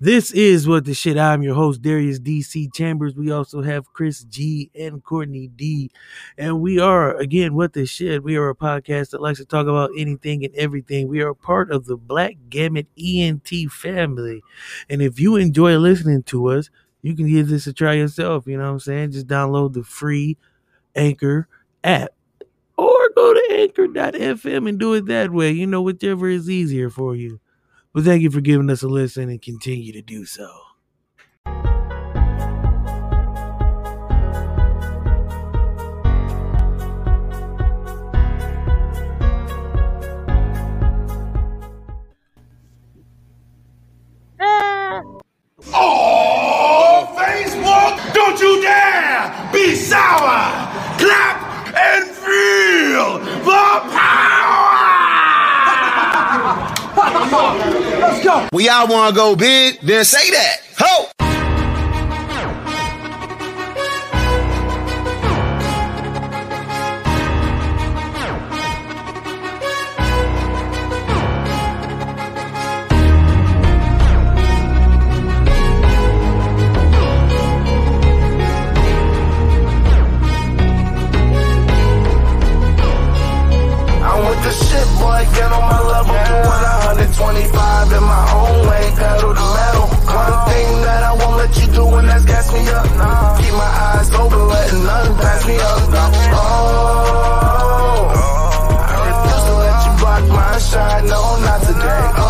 This is what the shit. I'm your host, Darius DC Chambers. We also have Chris G and Courtney D. And we are, again, what the shit. We are a podcast that likes to talk about anything and everything. We are part of the Black Gamut ENT family. And if you enjoy listening to us, you can give this a try yourself. You know what I'm saying? Just download the free Anchor app or go to anchor.fm and do it that way. You know, whichever is easier for you. But thank you for giving us a listen and continue to do so. Oh, Facebook! Don't you dare be sour! Clap and feel the power! Let's go! We all want to go big, then say that. Ho! Gas me up. Keep my eyes open, letting nothing pass me up. Oh, I refuse to let you block my shine, no, not today. Oh,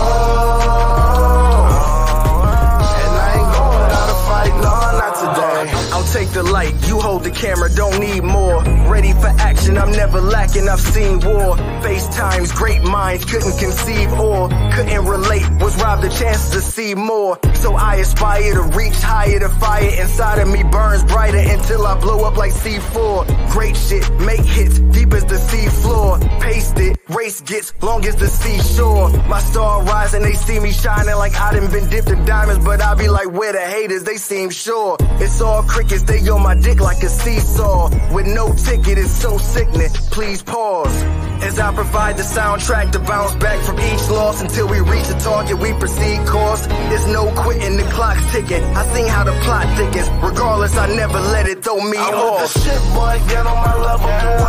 and I ain't going out to fight, no, not today. I'll take the light, you hold the camera, don't need more. Ready for action, I'm never lacking, I've seen war. FaceTimes, great minds couldn't conceive or couldn't relate, was robbed the chance to see more. So I aspire to reach higher, the fire inside of me burns brighter until I blow up like C4. Great shit, make hits, deep as the sea floor. Paste it, race gets long as the seashore. My star rising, they see me shining like I done been dipped in diamonds, but I be like, where the haters, they seem sure. It's all crickets, they on my dick like a seesaw. With no ticket, it's so sickening. Please pause. As I provide the soundtrack to bounce back from each loss until we reach the target, we proceed course. There's no quitting, the clock's ticking. I seen how the plot thickens. Regardless, I never let it throw me I'm off. with the shit, boy, get on my level. Doing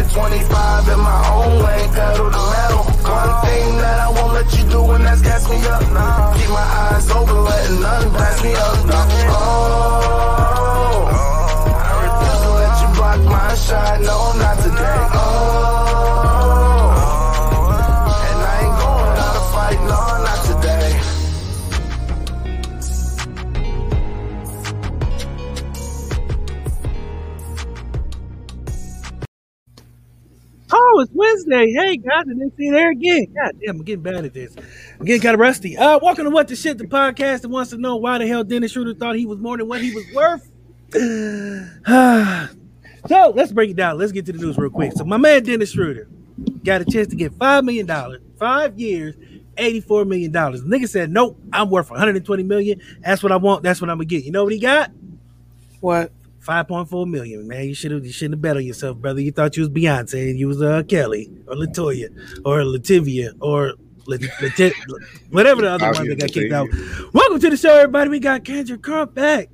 125 in my own way, pedal to metal. One thing that I won't let you do, and that's gas me up. Keep my eyes open, letting nothing pass me up. Oh, I refuse to let you block my shine, no, not today. Oh, it's Wednesday. Hey, guys, and it's there again. God damn, I'm getting bad at this. I'm getting kind of rusty. Uh, welcome to What the Shit, the podcast that wants to know why the hell Dennis Schroeder thought he was more than what he was worth. so let's break it down. Let's get to the news real quick. So my man Dennis Schroeder got a chance to get five million dollars, five years, eighty-four million dollars. Nigga said, "Nope, I'm worth 120 million. That's what I want. That's what I'm gonna get." You know what he got? What? Five point four million, man. You should have you shouldn't have bet on yourself, brother. You thought you was Beyonce and you was uh, Kelly or Latoya or Lativia or Lat- Lat- whatever the other one that got kicked out. Welcome to the show, everybody. We got Kyndra Crump back.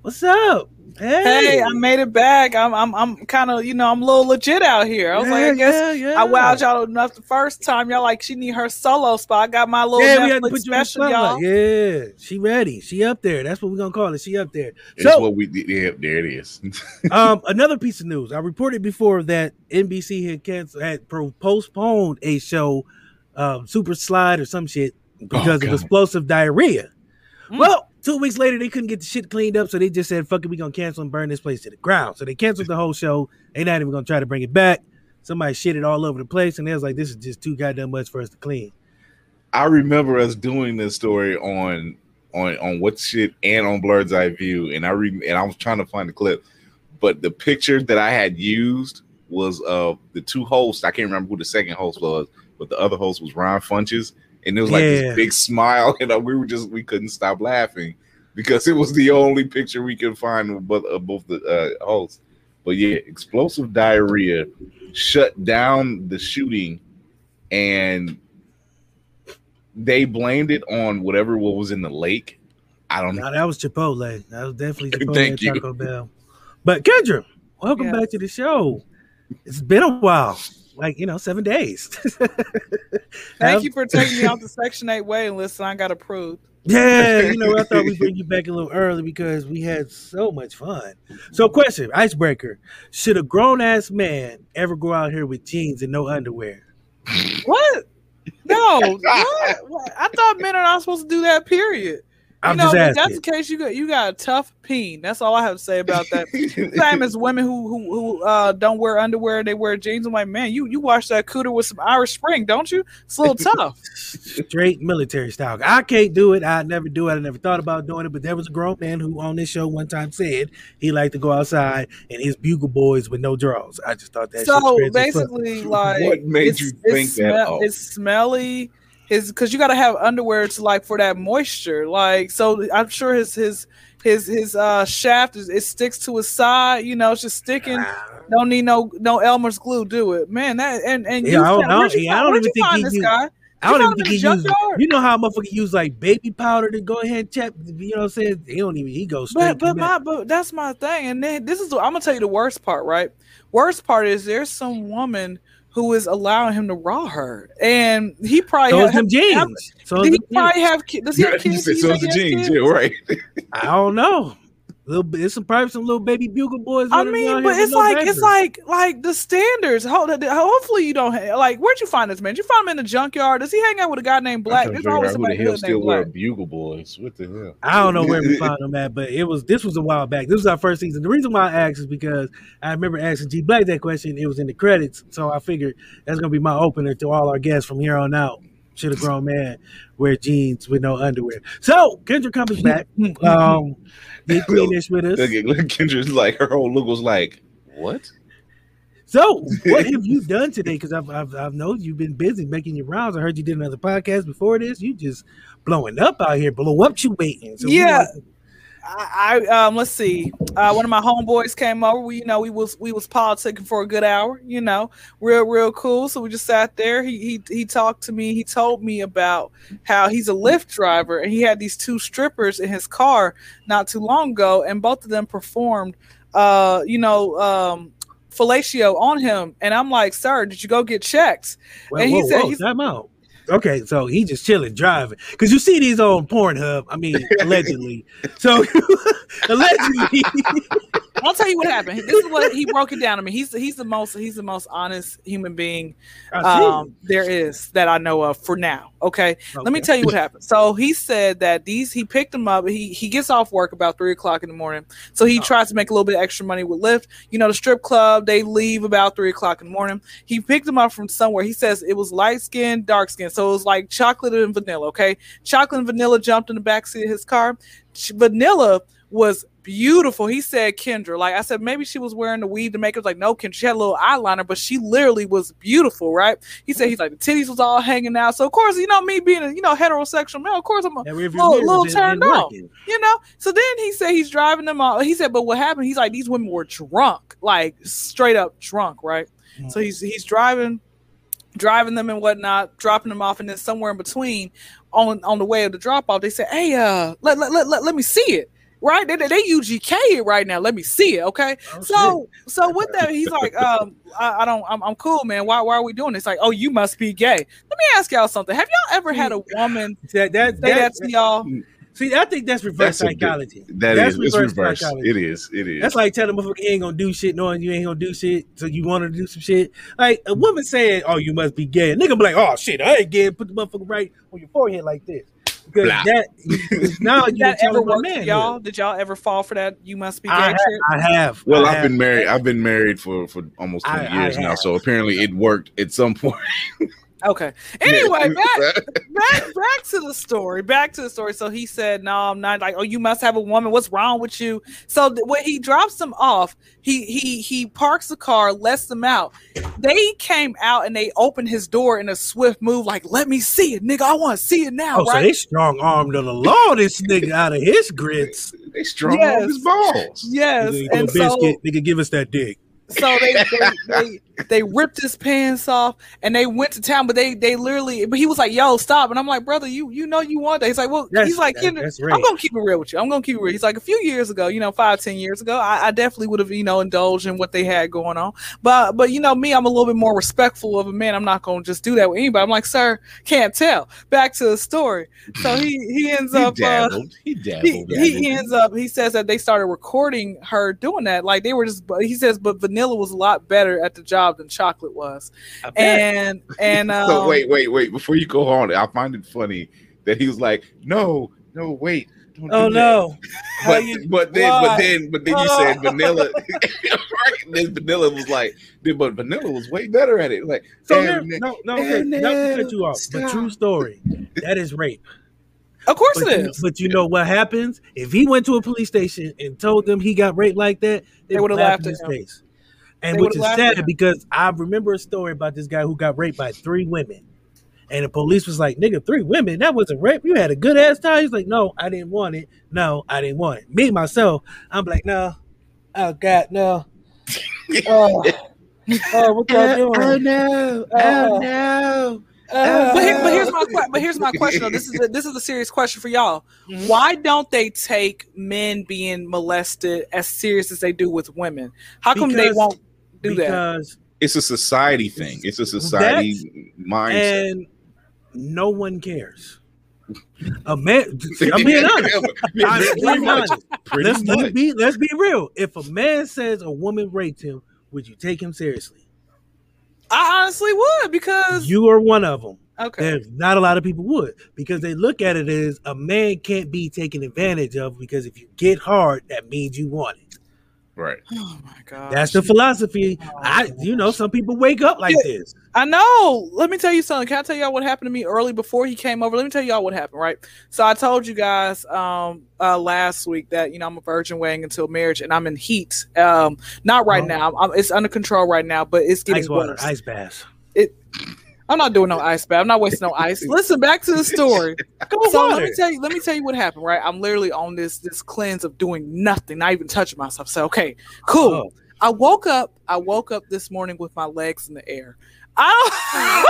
What's up? Hey, Hey, I made it back. I'm I'm I'm kind of you know I'm a little legit out here. I was Yeah, like, I guess yeah, yeah. I wowed y'all enough the first time. Y'all like she need her solo spot. I got my little yeah, we had to Netflix put you on the special, y'all. Yeah, she ready. She up there. That's what we're gonna call it. She up there. That's So, what we. Yeah, there it is. um, another piece of news. I reported before that NBC had canceled, had postponed a show, um, Super Slide or some shit because of Oh, God. explosive diarrhea. Mm. Well, two weeks later they couldn't get the shit cleaned up, so they just said, "Fuck it, we gonna cancel and burn this place to the ground." So they canceled the whole show. They not even gonna try to bring it back. Somebody shit it all over the place, and they was like, "This is just too goddamn much for us to clean." I remember us doing this story on on on what shit and on Blurred's Eye View, and I re- and I was trying to find the clip, but the picture that I had used was of the two hosts. I can't remember who the second host was, but the other host was Ron Funches, and it was like Yeah. this big smile, and uh, we were just we couldn't stop laughing because it was the only picture we could find of both, of both the uh, hosts. But yeah, explosive diarrhea shut down the shooting, and they blamed it on whatever what was in the lake. I don't know. No, that was Chipotle. That was definitely Chipotle Thank and you. Taco Bell. But Kyndra, welcome Yeah. back to the show. It's been a while, like you know, seven days. Thank Have- you for taking me out the Section 8 waiting list. and I got approved. Yeah, you know, I thought we'd bring you back a little early because we had so much fun. So, question, icebreaker: Should a grown ass man ever go out here with jeans and no underwear? What? No. what? What? I thought men are not supposed to do that, period. I'm you know, just if that's the case, you got you got a tough peen. That's all I have to say about that. Same as women who who, who uh, don't wear underwear, they wear jeans. I'm like, man, you you wash that cooter with some Irish Spring, don't you? It's a little tough. Straight military style. I can't do it. I never do it. I never thought about doing it. But there was a grown man who on this show one time said he liked to go outside and his bugle boys with no drawers. I just thought that. so was crazy as fuck. basically, like, What made it's, you it's think that? It's smelly. His because you got to have underwear to like for that moisture. Like, so I'm sure his his his his uh shaft is it sticks to his side. You know, it's just sticking. Don't need no no Elmer's glue. Do it, man. That and and Yeah, you I don't found- know. where'd you Yeah, I find- don't even think find he this used- guy. I don't even think in he used. You know how a motherfucker use like baby powder to go ahead and check. You know what I'm saying? He don't even. He goes straight. But but to my but that's my thing. And then this is the, I'm gonna tell you the worst part, right? Worst part is there's some woman who is allowing him to raw her, and he probably so have, it's them jeans. So he them probably jeans. have does he have kids? said Do so think it's the he has jeans. kids? Yeah, right. I don't know. Little bit. It's some probably some little baby bugle boys. I mean, but it's no like it's like like the standards. Ho- Hopefully you don't ha- like. Where'd you find this man? Did you find him in the junkyard? Does he hang out with a guy named Black? I'm There's always somebody who the hell still named wear Black. bugle boys. What the hell? I don't know where we found them at, but it was this was a while back. This was our first season. The reason why I asked is because I remember asking G Black that question. It was in the credits, so I figured that's gonna be my opener to all our guests from here on out. Should a grown man wear jeans with no underwear? So Kyndra comes back. Um, did cleanish with us. Look look, Kyndra's like her whole look was like, what? So, what have you done today? Because I've, I've I've known you've been busy making your rounds. I heard you did another podcast before this. You just blowing up out here, blow up you waiting. So we Yeah. I, I um let's see. Uh, one of my homeboys came over. We you know we was we was politicking for a good hour. You know, real real cool. So we just sat there. He he he talked to me. He told me about how he's a Lyft driver and he had these two strippers in his car not too long ago, and both of them performed, uh, you know, um, fellatio on him. And I'm like, sir, did you go get checked? Well, And he whoa, said whoa, he's- time out. Okay, so he just chilling, driving. Because you see these on Pornhub. I mean, allegedly. So allegedly, I'll tell you what happened. This is what he broke it down to me. He's he's the most he's the most honest human being um, there is that I know of for now. Okay? let me tell you what happened. So he said that these he picked them up. He he gets off work about three o'clock in the morning. So Oh. he tries to make a little bit of extra money with Lyft. You know, the strip club they leave about three o'clock in the morning. He picked them up from somewhere. He says it was light skin, dark skin. So it was like chocolate and vanilla. Okay, chocolate and vanilla jumped in the backseat of his car. Vanilla was beautiful. He said Kyndra. Like I said, maybe she was wearing the weave to make it like no Kyndra. She had a little eyeliner, but she literally was beautiful, right? He said he's like the titties was all hanging out. So of course, you know me being a you know heterosexual male, of course I'm a little, little turned on. You know. So then he said he's driving them all. He said, but what happened? He's like these women were drunk, like straight up drunk, right? So he's he's driving driving them and whatnot, dropping them off, and then somewhere in between, on on the way of the drop off, they say, "Hey, uh, let let, let, let, let me see it." Right? They, they, they UGK it right now. Let me see it. Okay. Oh, so so with that, he's like, um, I, I don't, I'm, I'm cool, man. Why why are we doing this? Like, oh, you must be gay. Let me ask y'all something. Have y'all ever had a woman That, that, say that, that to y'all? see, I think that's reverse That's a bit- psychology. That That's is it's reverse reverse. psychology. It is. It is. That's like telling a motherfucker you ain't gonna do shit, knowing you ain't gonna do shit, so you want to do some shit. Like a woman saying, "Oh, you must be gay," a nigga be like, "Oh shit, I ain't gay." Put the motherfucker right on your forehead like this, because Blah. that now Did you that ever work man, y'all? Did y'all ever fall for that? You must be gay I have, shit. I have. well, I I've been married. I've been married for for almost I- twenty I years now. So apparently, it worked at some point. Okay. Anyway, back back back to the story. Back to the story. So he said, "No, I'm not." Like, oh, you must have a woman. What's wrong with you? So th- when he drops them off, he he he parks the car, lets them out. They came out and they opened his door in a swift move, like, "Let me see it, nigga. I want to see it now." Oh, so they strong armed the law. This nigga out of his grits. they strong Yes. off his balls. yes. Nigga, And go so biscuit, nigga, give us that dick. so they, they, they they ripped his pants off and they went to town, but they they literally but he was like, yo, stop. And I'm like, brother, you you know you want that. He's like, Well, That's- he's like, that- "Kyndra, that's I'm gonna keep it real with you. I'm gonna keep it real. He's like, a few years ago, you know, five, ten years ago, I, I definitely would have, you know, indulged in what they had going on. But but you know, me, I'm a little bit more respectful of a man. I'm not gonna just do that with anybody. I'm like, sir, can't tell. Back to the story. So he he ends He up uh, dabbled. He he, dabbled. he, he ends up he says that they started recording her doing that like they were just but he says but vanilla was a lot better at the job than chocolate was and and um, so wait, wait, wait. Before you go on, I find it funny that he was like, "No, no, wait." Don't oh do that." no. But, you- but then, why? but then, but then you Oh. said vanilla. right? Then vanilla was like, but vanilla was way better at it. Like, So here, no, no, okay, not to cut you off, but true story. That is rape. of course But it you, but you know what happens if he went to a police station and told them he got raped like that? They would've laughed in at his face. And They which is sad because I remember a story about this guy who got raped by three women. And the police was like, nigga, three women, that wasn't rape. You had a good ass time. He's like, no, I didn't want it. No, I didn't want it. Me, myself, I'm like, no. Oh, God, no. Oh, oh what y'all uh, doing? Oh, no! Oh, no! Uh, but, here, but here's my but here's my question. This is a, this is a serious question for y'all. Mhm. Why don't they take men being molested as serious as they do with women? How come they won't do that? because It's a society thing. It's a society mindset. and no one cares. A man, I'm being honest. I'm being honest. Let's, let's be let's be real. If a man says a woman raped him, would you take him seriously? I honestly would because You are one of them. okay. There's not a lot of people would because they look at it as a man can't be taken advantage of because if you get hard, that means you want it. Right. Oh my god. That's the philosophy. I, you know, some people wake up like Yeah. this. I know. Let me tell you something. Can I tell y'all what happened to me early before he came over? Let me tell y'all what happened, right? So I told you guys um uh last week that you know I'm a virgin waiting until marriage and I'm in heat. Um not right Oh. now. I'm, it's under control right now, but it's getting Ice water, worse. ice baths. I'm not doing no ice bath. I'm not wasting no ice. Listen, back to the story. Go so water. let me tell you. Let me tell you what happened. Right, I'm literally on this this cleanse of doing nothing, not even touching myself. So okay, cool. Oh. I woke up. I woke up this morning with my legs in the air. I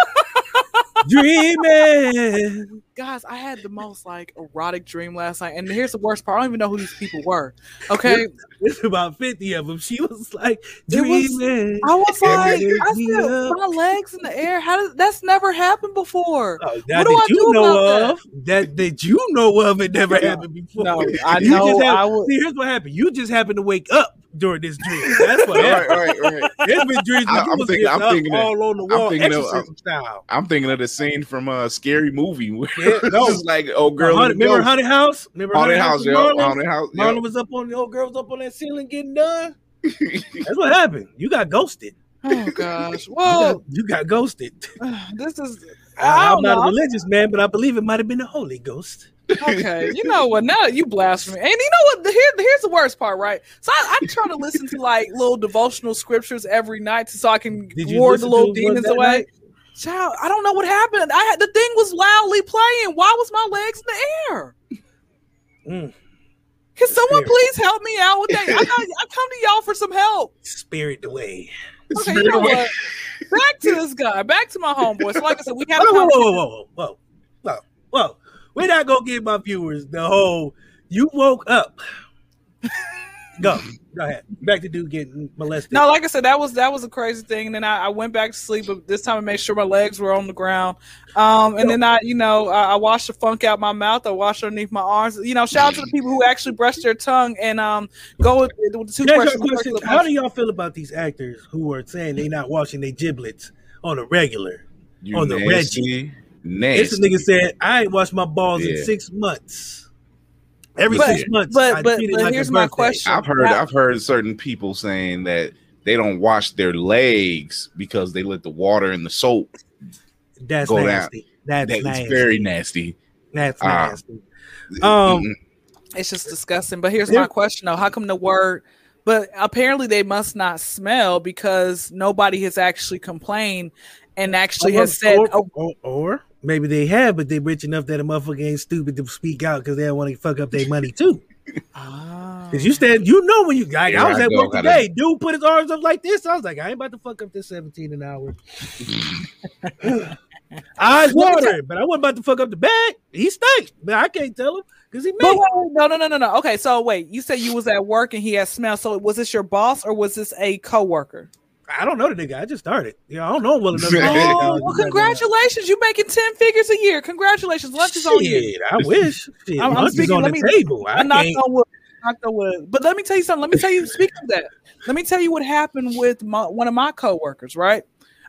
Dreaming. Guys, I had the most like erotic dream last night, and here's the worst part: I don't even know who these people were. Okay, There's about 50 of them. She was like, It was- dreaming. I was like, I me said, my legs in the air. How does that's never happened before? Oh, What do I do know about of, that that you know of, it never No, happened before. No, I You know. just have- I would. See, here's what happened. You just happened to wake up during this dream. That's what right, happened. right, right. There's been dreams I, I'm thinking- I'm up thinking of- all on the I'm wall, thinking of- exorcism style. I'm thinking of the scene from a scary movie where Yeah, no. it's like, old girl, Haunted- remember ghost. Haunted House? Remember haunted house, with yeah, Marlon? haunted house. yeah. Marlon was up on the old girl was up on that ceiling getting done. That's what happened. You got ghosted. Oh gosh. You got, you got ghosted. this is. I I'm don't know. a religious man, but I believe it might have been the Holy Ghost. okay, you know what? Now you blasphemy, and you know what? The, here, here's the worst part, right? So I, I try to listen to like little devotional scriptures every night, so I can ward the little to it one demons away. night? Child, I don't know what happened. I had the thing was loudly playing. Why was my legs in the air? Mm. Can someone Spirit. please help me out with that? I, got, I come to y'all for some help. Spirit away. Okay, you know what? Back to this guy. Back to my homeboy. So, like I said, we had a Whoa, whoa, conversation. whoa, whoa, whoa, whoa, whoa, whoa. We're not gonna give my viewers the whole. You woke up. Go, go ahead. Back to dude getting molested. No, like I said, that was that was a crazy thing. And then I, I went back to sleep, but this time I made sure my legs were on the ground. Um, and then I, you know, I, I washed the funk out my mouth. I washed underneath my arms. You know, shout out to the people who actually brush their tongue and um go with, with the Can I toothbrush. ask you a question? How do y'all feel about these actors who are saying they not washing their giblets on a regular? You on the reggie nasty, This nigga said, "I ain't washed my balls in six months. Every But- six months, but- but- but like here's my question. I've heard I've heard certain people saying that they don't wash their legs because they let the water and the soap. That's Go down. That's That nasty. very nasty. That's Ah. nasty. Um, Mm-mm. It's just disgusting. But here's my question though: How come the word? But apparently they must not smell because nobody has actually complained and actually has said, or, "Oh, or, or maybe they have, but they're rich enough that a motherfucker ain't stupid to speak out because they don't want to fuck up their money too. ah." Cause you stand, you know when you like. Here I was I at work gotta- today. Dude put his arms up like this. I was like, I ain't about to fuck up this seventeen an hour. Eyes watering, but I wasn't about to fuck up the bag. He stank, but I can't tell him because he made. wait, wait, no, no, no, no, no. Okay, so wait, you said you was at work and he had smell. So was this your boss or was this a coworker? I don't know the nigga. I just started. Yeah, I don't know him well enough. Oh, well, congratulations! You making ten figures a year. Congratulations. Lunch is on you. I wish. Shit, I'm- I'm speaking- on let the me- table. I I'm not can't. on wood. Knock on wood. But let me tell you something. Let me tell you. Speaking of that, let me tell you what happened with my, one of my coworkers. Right,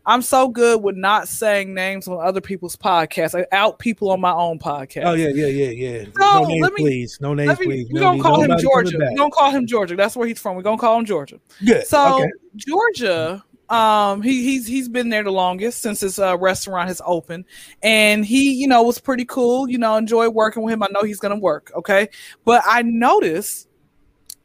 I'm so good with not saying names on other people's podcasts. I out people on my own podcast. Oh yeah, yeah, yeah, yeah. No, no names, me- please. No names, me, please. we're gonna call him Georgia. We're gonna call him Georgia. That's where he's from. We're gonna call him Georgia. Good. So okay. Georgia, um, he he's he's been there the longest since his uh, restaurant has opened, and he you know was pretty cool. You know, enjoy working with him. I know he's gonna work. Okay, but I noticed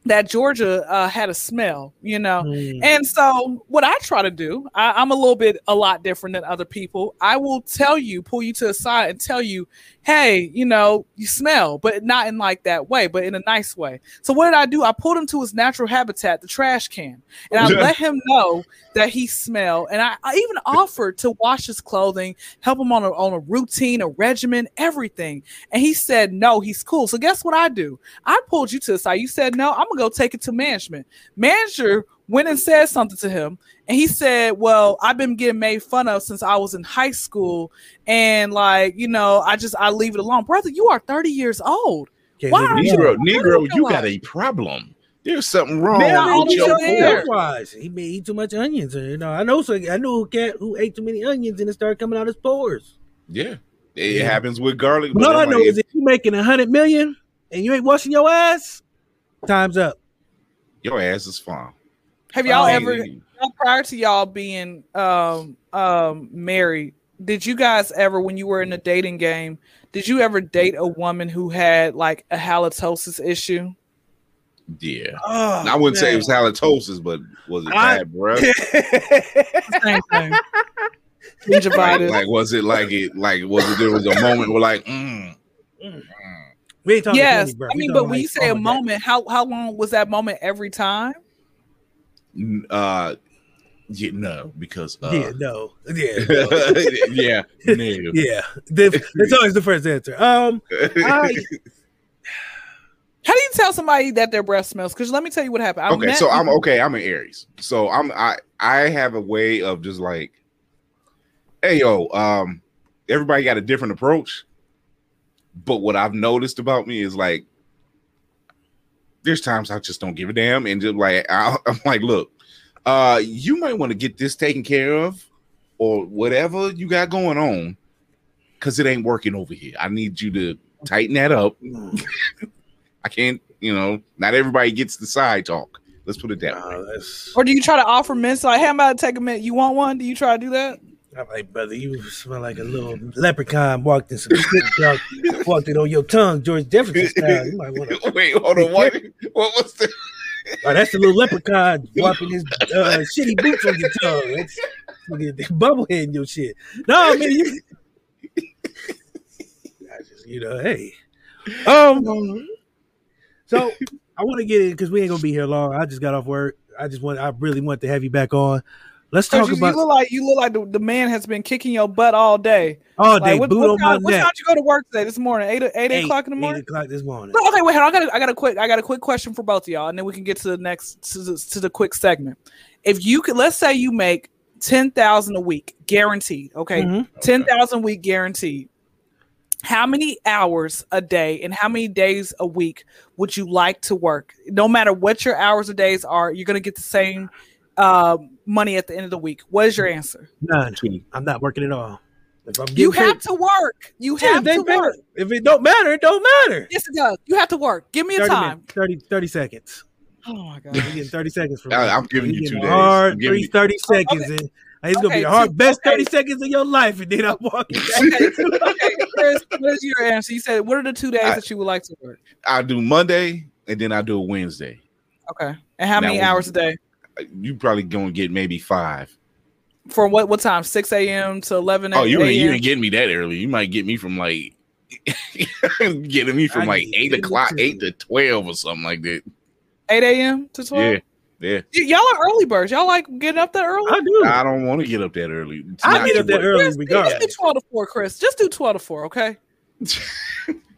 that Georgia uh, had a smell. You know, Mm. and so, what I try to do, I, I'm a little bit a lot different than other people. I will tell you, pull you to the side, and tell you, "Hey, you know, you smell," but not in like that way, but in a nice way. So, what did I do? I pulled him to his natural habitat, the trash can, and I let him know that he smelled. And I, I even offered to wash his clothing, help him on a on a routine, a regimen, everything. And he said, "No, he's cool." So, guess what I do? I pulled you to the side. You said, "No, I'm gonna go take it to management." Manager went and said something to him and he said well i've been getting made fun of since i was in high school and like you know i just i leave it alone brother you are 30 years old Can't why leave it are you- Negro, Negro, you on. got a problem. There's something wrong Man, I with only your said Wise. He may eat too much onions. You know, I know. So I knew a cat who ate too many onions and it started coming out his pores. Yeah, it Yeah. happens with garlic. But all I I'm know is if you making a hundred million and you ain't washing your ass, time's up. your ass is fine. have y'all Oh, ever y'all- prior to y'all being um um married did you guys ever when you were in the dating game did you ever date a woman who had like a halitosis issue Yeah, Oh, I wouldn't say it was halitosis, but was it I- bad breath? same thing like, like, was it like it? Like was it? There was a moment where like, mm, we ain't talking yes candy, bro. i mean but when like you say a Armageddon. moment how how long was that moment every time uh, yeah, no, because uh, yeah, no, yeah, no. yeah, no. yeah. The- That's always the first answer. Um, I, How do you tell somebody that their breath smells? Because let me tell you what happened. I okay, met- so I'm okay. I'm an Aries, so I'm I I have a way of just like, hey yo, um, everybody got a different approach, but what I've noticed about me is like, there's times I just don't give a damn, and just like I, I'm like, look, uh, you might want to get this taken care of, or whatever you got going on, because it ain't working over here. I need you to tighten that up. I can't, you know, not everybody gets the side talk. Let's put it that way. Or do you try to offer mints? Like, hey, I'm about to take a mint. You want one? Do you try to do that? I'm like, brother, you smell like a little leprechaun walked in some shit, dog, walked it on your tongue, George Jefferson style. You might want to. Wait, hold on. What? What was the? Oh, that's the little leprechaun wiping his uh, shitty boots on your tongue. That's that's bubble head in your shit. No, man, you. I just, you know, hey. Um. So I want to get in because we ain't gonna be here long. I just got off work. I just want. I really want to have you back on. Let's talk you, about you look like you look like the, the man has been kicking your butt all day. all Like, day what, boot what on time, my what time did you go to work today? This morning, eight eight, eight o'clock in the morning. Eight o'clock this morning. No, okay, wait, hold on. I got a, I got a quick I got a quick question for both of y'all, and then we can get to the next to the, to the quick segment. If you could, let's say you make ten thousand a week guaranteed, okay, Mhm. ten thousand a week guaranteed. How many hours a day and how many days a week would you like to work? No matter what your hours or days are, you're gonna get the same uh, money at the end of the week. What is your answer? None. I'm not working at all. If I'm You getting have paid- to work. You Yeah, have they to pay- work. If it don't matter, it don't matter. Yes, it does. You have to work. Give me a 30 time. minutes, 30, 30 seconds. Oh my god. You're getting 30 seconds from me. I- I'm giving You're you two days. Hard, I'm giving you- 30 seconds. Okay. And it's going to Okay, be the hard two- best okay. 30 seconds of your life. And then I'm walking back. okay, okay, Chris, what is your answer? You said, what are the two days I- that you would like to work? I do Monday and then I do a Wednesday. Okay, and how That many hours a day? You probably gonna get maybe five. From what what time? Six a.m. to eleven. Oh, you ain't you ain't getting me that early. You might get me from like getting me from I like eight o'clock, too. eight to twelve or something like that. 8 a.m. to 12. Yeah, yeah. Y- y'all are early birds. Y'all like getting up that early? I do. I don't want to get up that early. It's I not get up that early Chris. Just do 12 to 4, Chris. Just do 12 to 4, okay?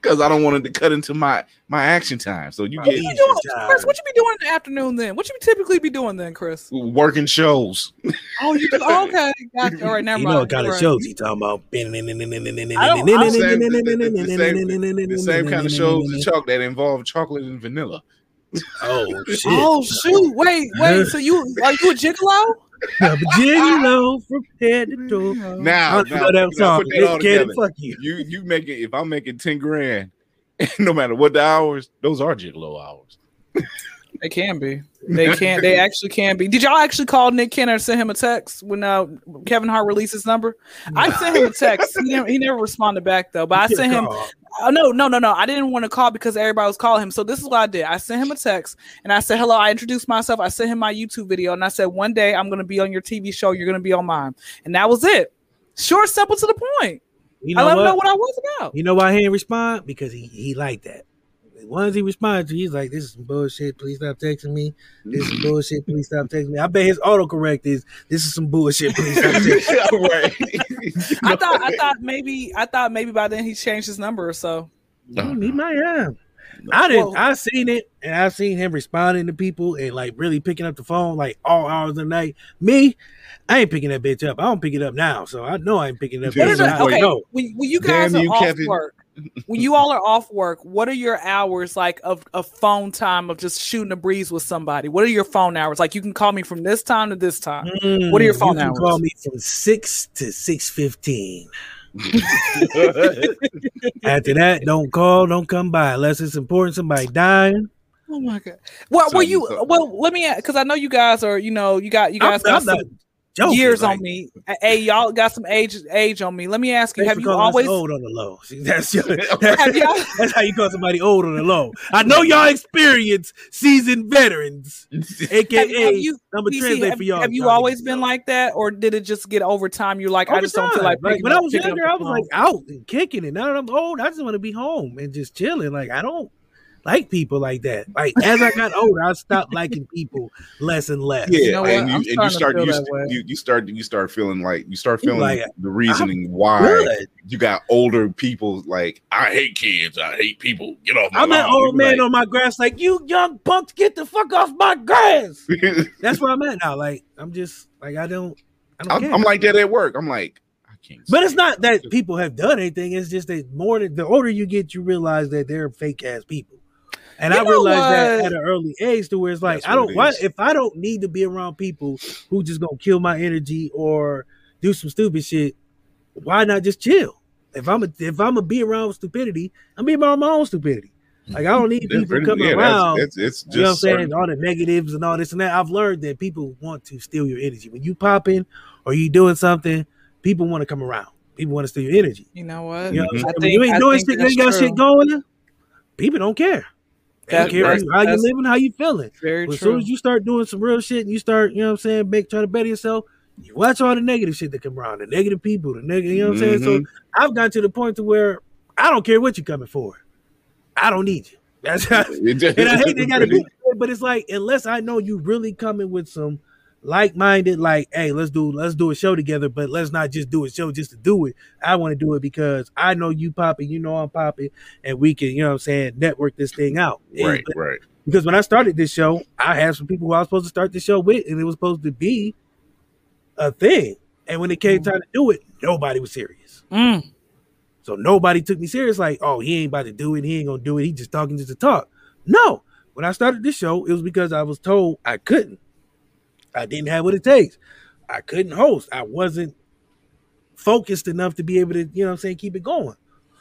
because I don't want it to cut into my my action time. So you What get you doing. Chris? What you be doing in the afternoon then? What you typically be doing then, Chris? working shows. Oh, you do? Oh, okay. Gotcha. All right, never You mind. know what kind of shows he talking about? I don't- I'm saying the, the- the same, kind of shows as chocolate that involve chocolate and vanilla. Oh, oh shit! Oh shoot! Wait, wait. So you are you a gigolo? Gigolo from head to toe. Now, I now, know that song. put that all together. fuck you. You you make it if I'm making ten grand, no matter what the hours, those are gigolo hours. They can be. They can't. They actually can be. Did y'all actually call Nick Cannon or send him a text when uh, Kevin Hart released his number? I sent him a text. He never, he never responded back though. But I sent him. Oh, no, no, no, no. I didn't want to call because everybody was calling him. So this is what I did. I sent him a text and I said, "Hello." I introduced myself. I sent him my YouTube video and I said, "One day I'm going to be on your TV show. You're going to be on mine." And that was it. Short, simple, to the point. You I know let him know what? what I was about. You know why he didn't respond? Because he he liked that. Once he responded to, he's like, "This is some bullshit. Please stop texting me. This is bullshit. Please stop texting me." I bet his autocorrect is, "This is some bullshit. Please stop texting." me." right. I thought, I thought maybe, I thought maybe by then he changed his number or so. Mm, he might have. I didn't. Well- I seen it, and I've seen him responding to people and like really picking up the phone like all hours of the night. Me, I ain't picking that bitch up. I don't pick it up now, so I know I ain't picking it up. Yeah, What are the, okay, know. when, when you guys Damn are you, off Kevin. work, when you all are off work, what are your hours like of, of phone time of just shooting a breeze with somebody? What are your phone hours? Like you can call me from this time to this time. Mm, What are your phone you can hours? Call me from six to six fifteen. After that, don't call, don't come by unless it's important. Somebody dying. Oh my god! Well, were you? Well, let me because I know you guys are. You know, you got you I'm, guys got I'm not some joking, years like, on me. Hey, y'all got some age age on me. Let me ask you: Have you always? old on the low? See, that's your, y'all? that's how you call somebody old on the low. I know y'all experienced seasoned veterans, aka Have, have you? I'm PC, translate have, for y'all. have you always been like that, or did it just get over time? You're like, I Over just don't feel like, like when I was younger, I was like out and kicking it. Now that I'm old, I just want to be home and just chilling. Like I don't like people like that. Like as I got older, I stopped liking people less and less. Yeah, You know and you, and you start you, st- you you start you start feeling like you start feeling like, the reasoning why Good. you got older people like I hate kids, I hate people. Get off my I'm that lawn." old man like- on my grass, like you young punks, get the fuck off my grass. That's where I'm at now. Like I'm just like I don't, I don't I'm, care. I'm like that at work. I'm like I can't. but it's not that people have done anything. It's just that more than the older you get, you realize that they're fake ass people. And You I know realized that at an early age, to where it's like That's I don't. it Why if I don't need to be around people who just gonna kill my energy or do some stupid shit? Why not just chill? If I'm a, if I'm gonna be around stupidity, I'm be around my own stupidity. Like I don't need people pretty- coming yeah, that's- around. It's, it's just You know what I'm saying? certain- All the negatives and all this and that. I've learned that people want to steal your energy. When you popping or you doing something, people want to come around. People want to steal your energy. You know what? You know what I'm Mhm. I When think- you ain't I doing shit, you ain't got true. shit going. People don't care. They don't care that's- how you living, how you feeling. Very But as soon as you start doing some real shit and you start, you know what I'm saying, make trying to better yourself, you watch all the negative shit that come around, the negative people, the negative, you know what I'm saying? So Mhm. I've gotten to the point to where I don't care what you're coming for. I don't need you. That's It just- and I hate they gotta be, but it's like unless I know you really coming with some like-minded, like, hey, let's do let's do a show together, but let's not just do a show just to do it. I want to do it because I know you popping, you know I'm popping, and we can, you know what I'm saying, network this thing out. Right, but- right. Because when I started this show, I had some people who I was supposed to start the show with, and it was supposed to be a thing. And when it came time to do it, nobody was serious. Mm. So nobody took me serious, like, oh, he ain't about to do it. He ain't gonna do it. He just talking just to talk. No. When I started this show, it was because I was told I couldn't. I didn't have what it takes. I couldn't host. I wasn't focused enough to be able to, you know what I'm saying, keep it going.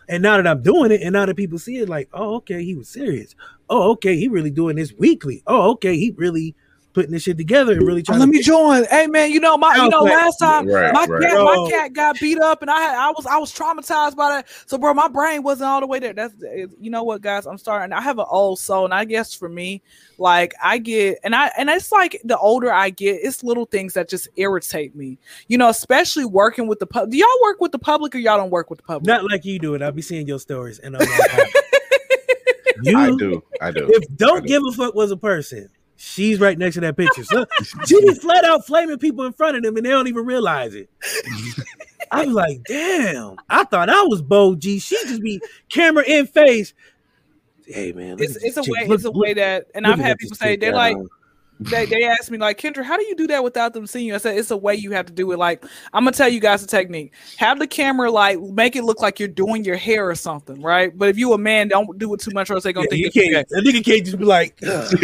And now that I'm doing it, and now that people see it, like, oh, okay, he was serious. Oh, okay, he really doing this weekly. Oh, okay, he really putting this shit together and really Oh, trying let to me join. Hey man, you know my you know last time Right, my right. cat Bro. my cat got beat up and I had I was I was traumatized by that. So bro, my brain wasn't all the way there. That's you know what guys, I'm starting. I have an old soul and I guess for me, like I get and I and it's like the older I get, it's little things that just irritate me. You know, especially working with the pub. Do y'all work with the public or y'all don't work with the public? not like you do it. I'll be seeing your stories and I'm like, You, I do. I do. If don't do. give a fuck was a person, she's right next to that picture. So she be flat out flaming people in front of them and they don't even realize it. I was like, damn, I thought I was Bo G. She just be camera in face. Hey man, It's it's a way Look- it's a look- way that and I've had people say they're like. They, they asked me like Kyndra, how do you do that without them seeing you? I said it's a way you have to do it. Like I'm gonna tell you guys a technique. Have the camera like make it look like you're doing your hair or something, right? But if you a man, don't do it too much, or else they gonna Yeah, think you can't. A nigga can't just be like, "Ugh."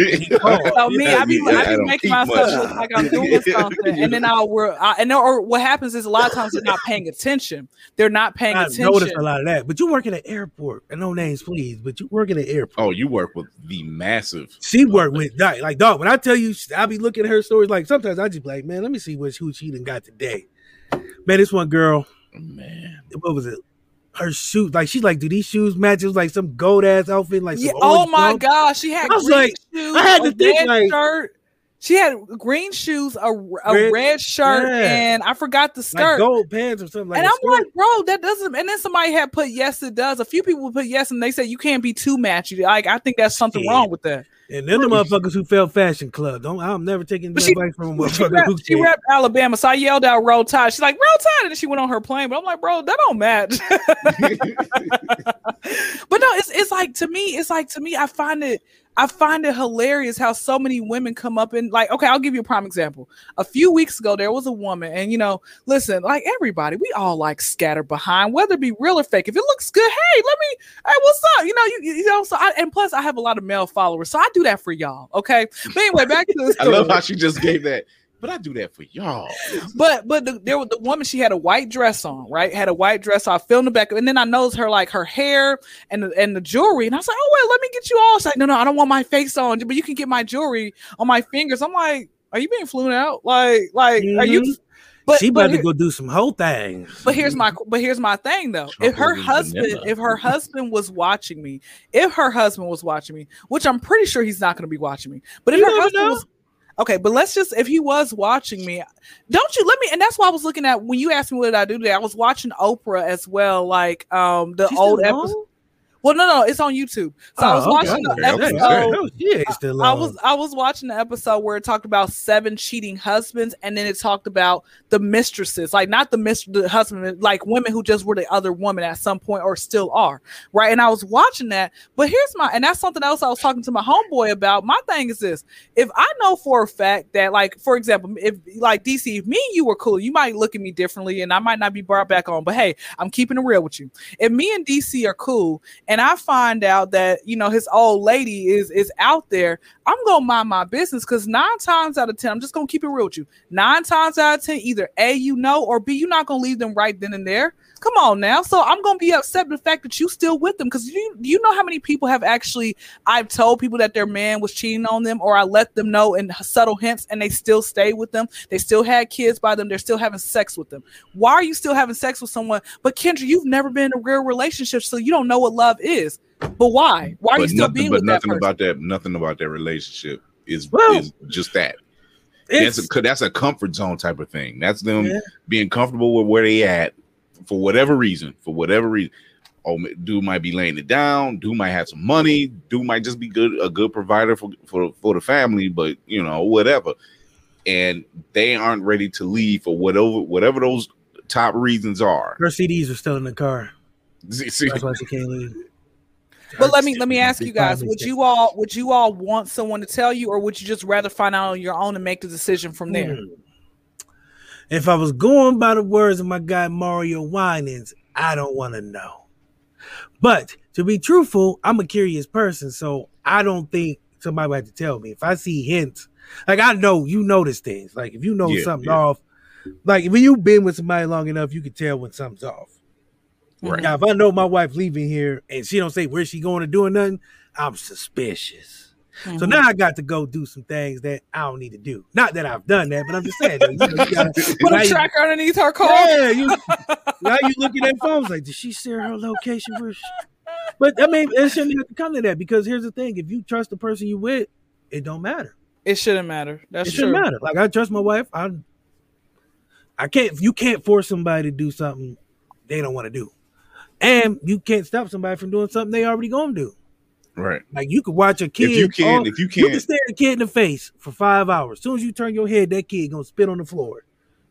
Oh, so me, I be, Yeah, I I be don't making myself much. look like I'm doing something, and then I'll, we're, I, and then, or what happens is a lot of times they're not paying attention. They're not paying I've attention. noticed a lot of that. But you work at an airport, and no names, please. But you work at an airport. Oh, you work with the massive. She worked with like, like dog. When I tell you, I be looking at her stories. Like sometimes I just be like, man, let me see what who she done got today. Man, this one girl, Man, what was it? Her shoes, like she's like, do these shoes match? It was like some gold ass outfit, like Yeah, oh my pump. gosh, she had I was green like- shoes, I had a to think, red like- shirt. She had green shoes, a, a Red- red, shirt, yeah. and I forgot the like skirt. gold pants or something like. and I'm skirt. like, bro, that doesn't. And then somebody had put yes, it does. A few people put yes, and they said you can't be too matchy. Like I think that's something Shit. wrong with that. And then the motherfuckers who fell fashion club. Don't I'm never taking But she- advice from a She motherfucker rep, who she can't. Alabama, so I yelled out "Roll Tide." She's like "Roll Tide," and then she went on her plane. But I'm like, bro, that don't match. but no, it's it's like to me, it's like to me, I find it. I find it hilarious how so many women come up and like, okay, I'll give you a prime example. A few weeks ago, there was a woman, and you know, listen, like everybody, we all like scatter behind, whether it be real or fake. If it looks good, hey, let me, hey, what's up? You know, you, you know, so I, and plus I have a lot of male followers, so I do that for y'all. Okay. But anyway, back to the I love how she just gave that. But I do that for y'all. But but the, there was the woman. She had a white dress on, right? Had a white dress. on. I filmed the back, and then I noticed her like her hair and the, and the jewelry, and I was like, oh wait, let me get you all. She's like, no, no, I don't want my face on, but you can get my jewelry on my fingers. I'm like, are you being flown out? Like like are you? Mhm. But she but about to go do some whole things. but here's my but here's my thing though. If her husband vanilla. if her husband was watching me, if her husband was watching me, which I'm pretty sure he's not going to be watching me, but if You her husband know. was okay, but let's just if he was watching me, don't you let me? And that's why I was looking at when you asked me what did I do today. I was watching Oprah as well, like um the She's old episode. Well, no, no, it's on YouTube. So I oh, was Oh, okay. watching the Okay, okay, episode. okay. No, she ain't I was I was watching the episode where it talked about seven cheating husbands, and then it talked about the mistresses, like not the mist the husband, like women who just were the other woman at some point or still are, right? And I was watching that, but here's my and that's something else I was talking to my homeboy about. My thing is this: if I know for a fact that, like, for example, if like DC, if me and you were cool, you might look at me differently, and I might not be brought back on. But hey, I'm keeping it real with you. If me and DC are cool, and I find out that you know his old lady is is out there, I'm gonna mind my business because nine times out of ten, I'm just gonna keep it real with you. Nine times out of ten, either A, you know, or B, you're not gonna leave them right then and there. Come on now. So I'm gonna be upset with the fact that you still with them because you you know how many people have actually I've told people that their man was cheating on them, or I let them know in subtle hints, and they still stay with them. They still had kids by them. They're still having sex with them. Why are you still having sex with someone? But Kyndra, you've never been in a real relationship, so you don't know what love is. But why? Why are you still nothing, being but with that But nothing person? about that. Nothing about that relationship is Well, is just that. It's- That's a that's a comfort zone type of thing. That's them Yeah. being comfortable with where they at for whatever reason. For whatever reason. Oh, dude might be laying it down. Dude might have some money. Dude might just be good, a good provider for for for the family. But you know, whatever. And they aren't ready to leave for whatever whatever those top reasons are. her CDs are still in the car. See- see- That's why she can't leave. But let me let me ask you guys: Would you all would you all want someone to tell you, or would you just rather find out on your own and make the decision from there? Hmm. If I was going by the words of my guy Mario Winans, I don't want to know. But to be truthful, I'm a curious person, so I don't think somebody would have to tell me. If I see hints, like I know you notice things. Like if you know Yeah, something yeah. off, like when you've been with somebody long enough, you can tell when something's off. Right. Now, if I know my wife leaving here and she don't say where she going to doing nothing, I'm suspicious. So Mhm. now I got to go do some things that I don't need to do. Not that I've done that, but I'm just saying. you know, you gotta- Put now a you- tracker underneath her car. yeah, you, now you looking at phones like, did she share her location? Where she-" But I mean, it shouldn't have to come to that because here's the thing: if you trust the person you with, it don't matter. It shouldn't matter. That's it true. shouldn't matter. Like I trust my wife. I, I can't. You can't force somebody to do something they don't want to do, and you can't stop somebody from doing something they already gonna do. Right. Like you could watch a kid. If you can, all- if you can, you can can't, stare a kid in the face for five hours. As soon as you turn your head, that kid gonna spit on the floor.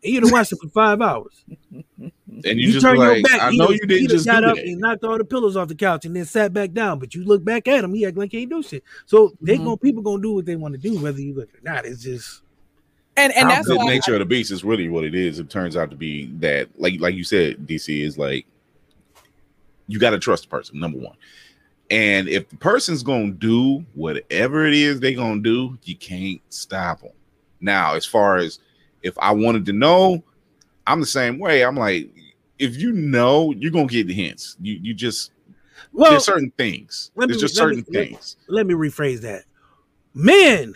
And you done watched it for five hours. and you, You, just turn like, your back. I know done- you didn't done just got do up that. and knocked all the pillows off the couch and then sat back down. But you look back at him, he act like he ain't do shit. So they Mhm. gonna people gonna do what they want to do, whether you look or not. It's just And and that's the why nature of the beast is really what it is. It turns out to be that, like like you said, DC is like you got to trust the person. Number one, and if the person's gonna do whatever it is they're gonna do, you can't stop them. Now, as far as if I wanted to know, I'm the same way. I'm like, if you know, you're gonna get the hints. You you just well. there's certain things. There's me- just let me- certain let- things. let me rephrase that. Men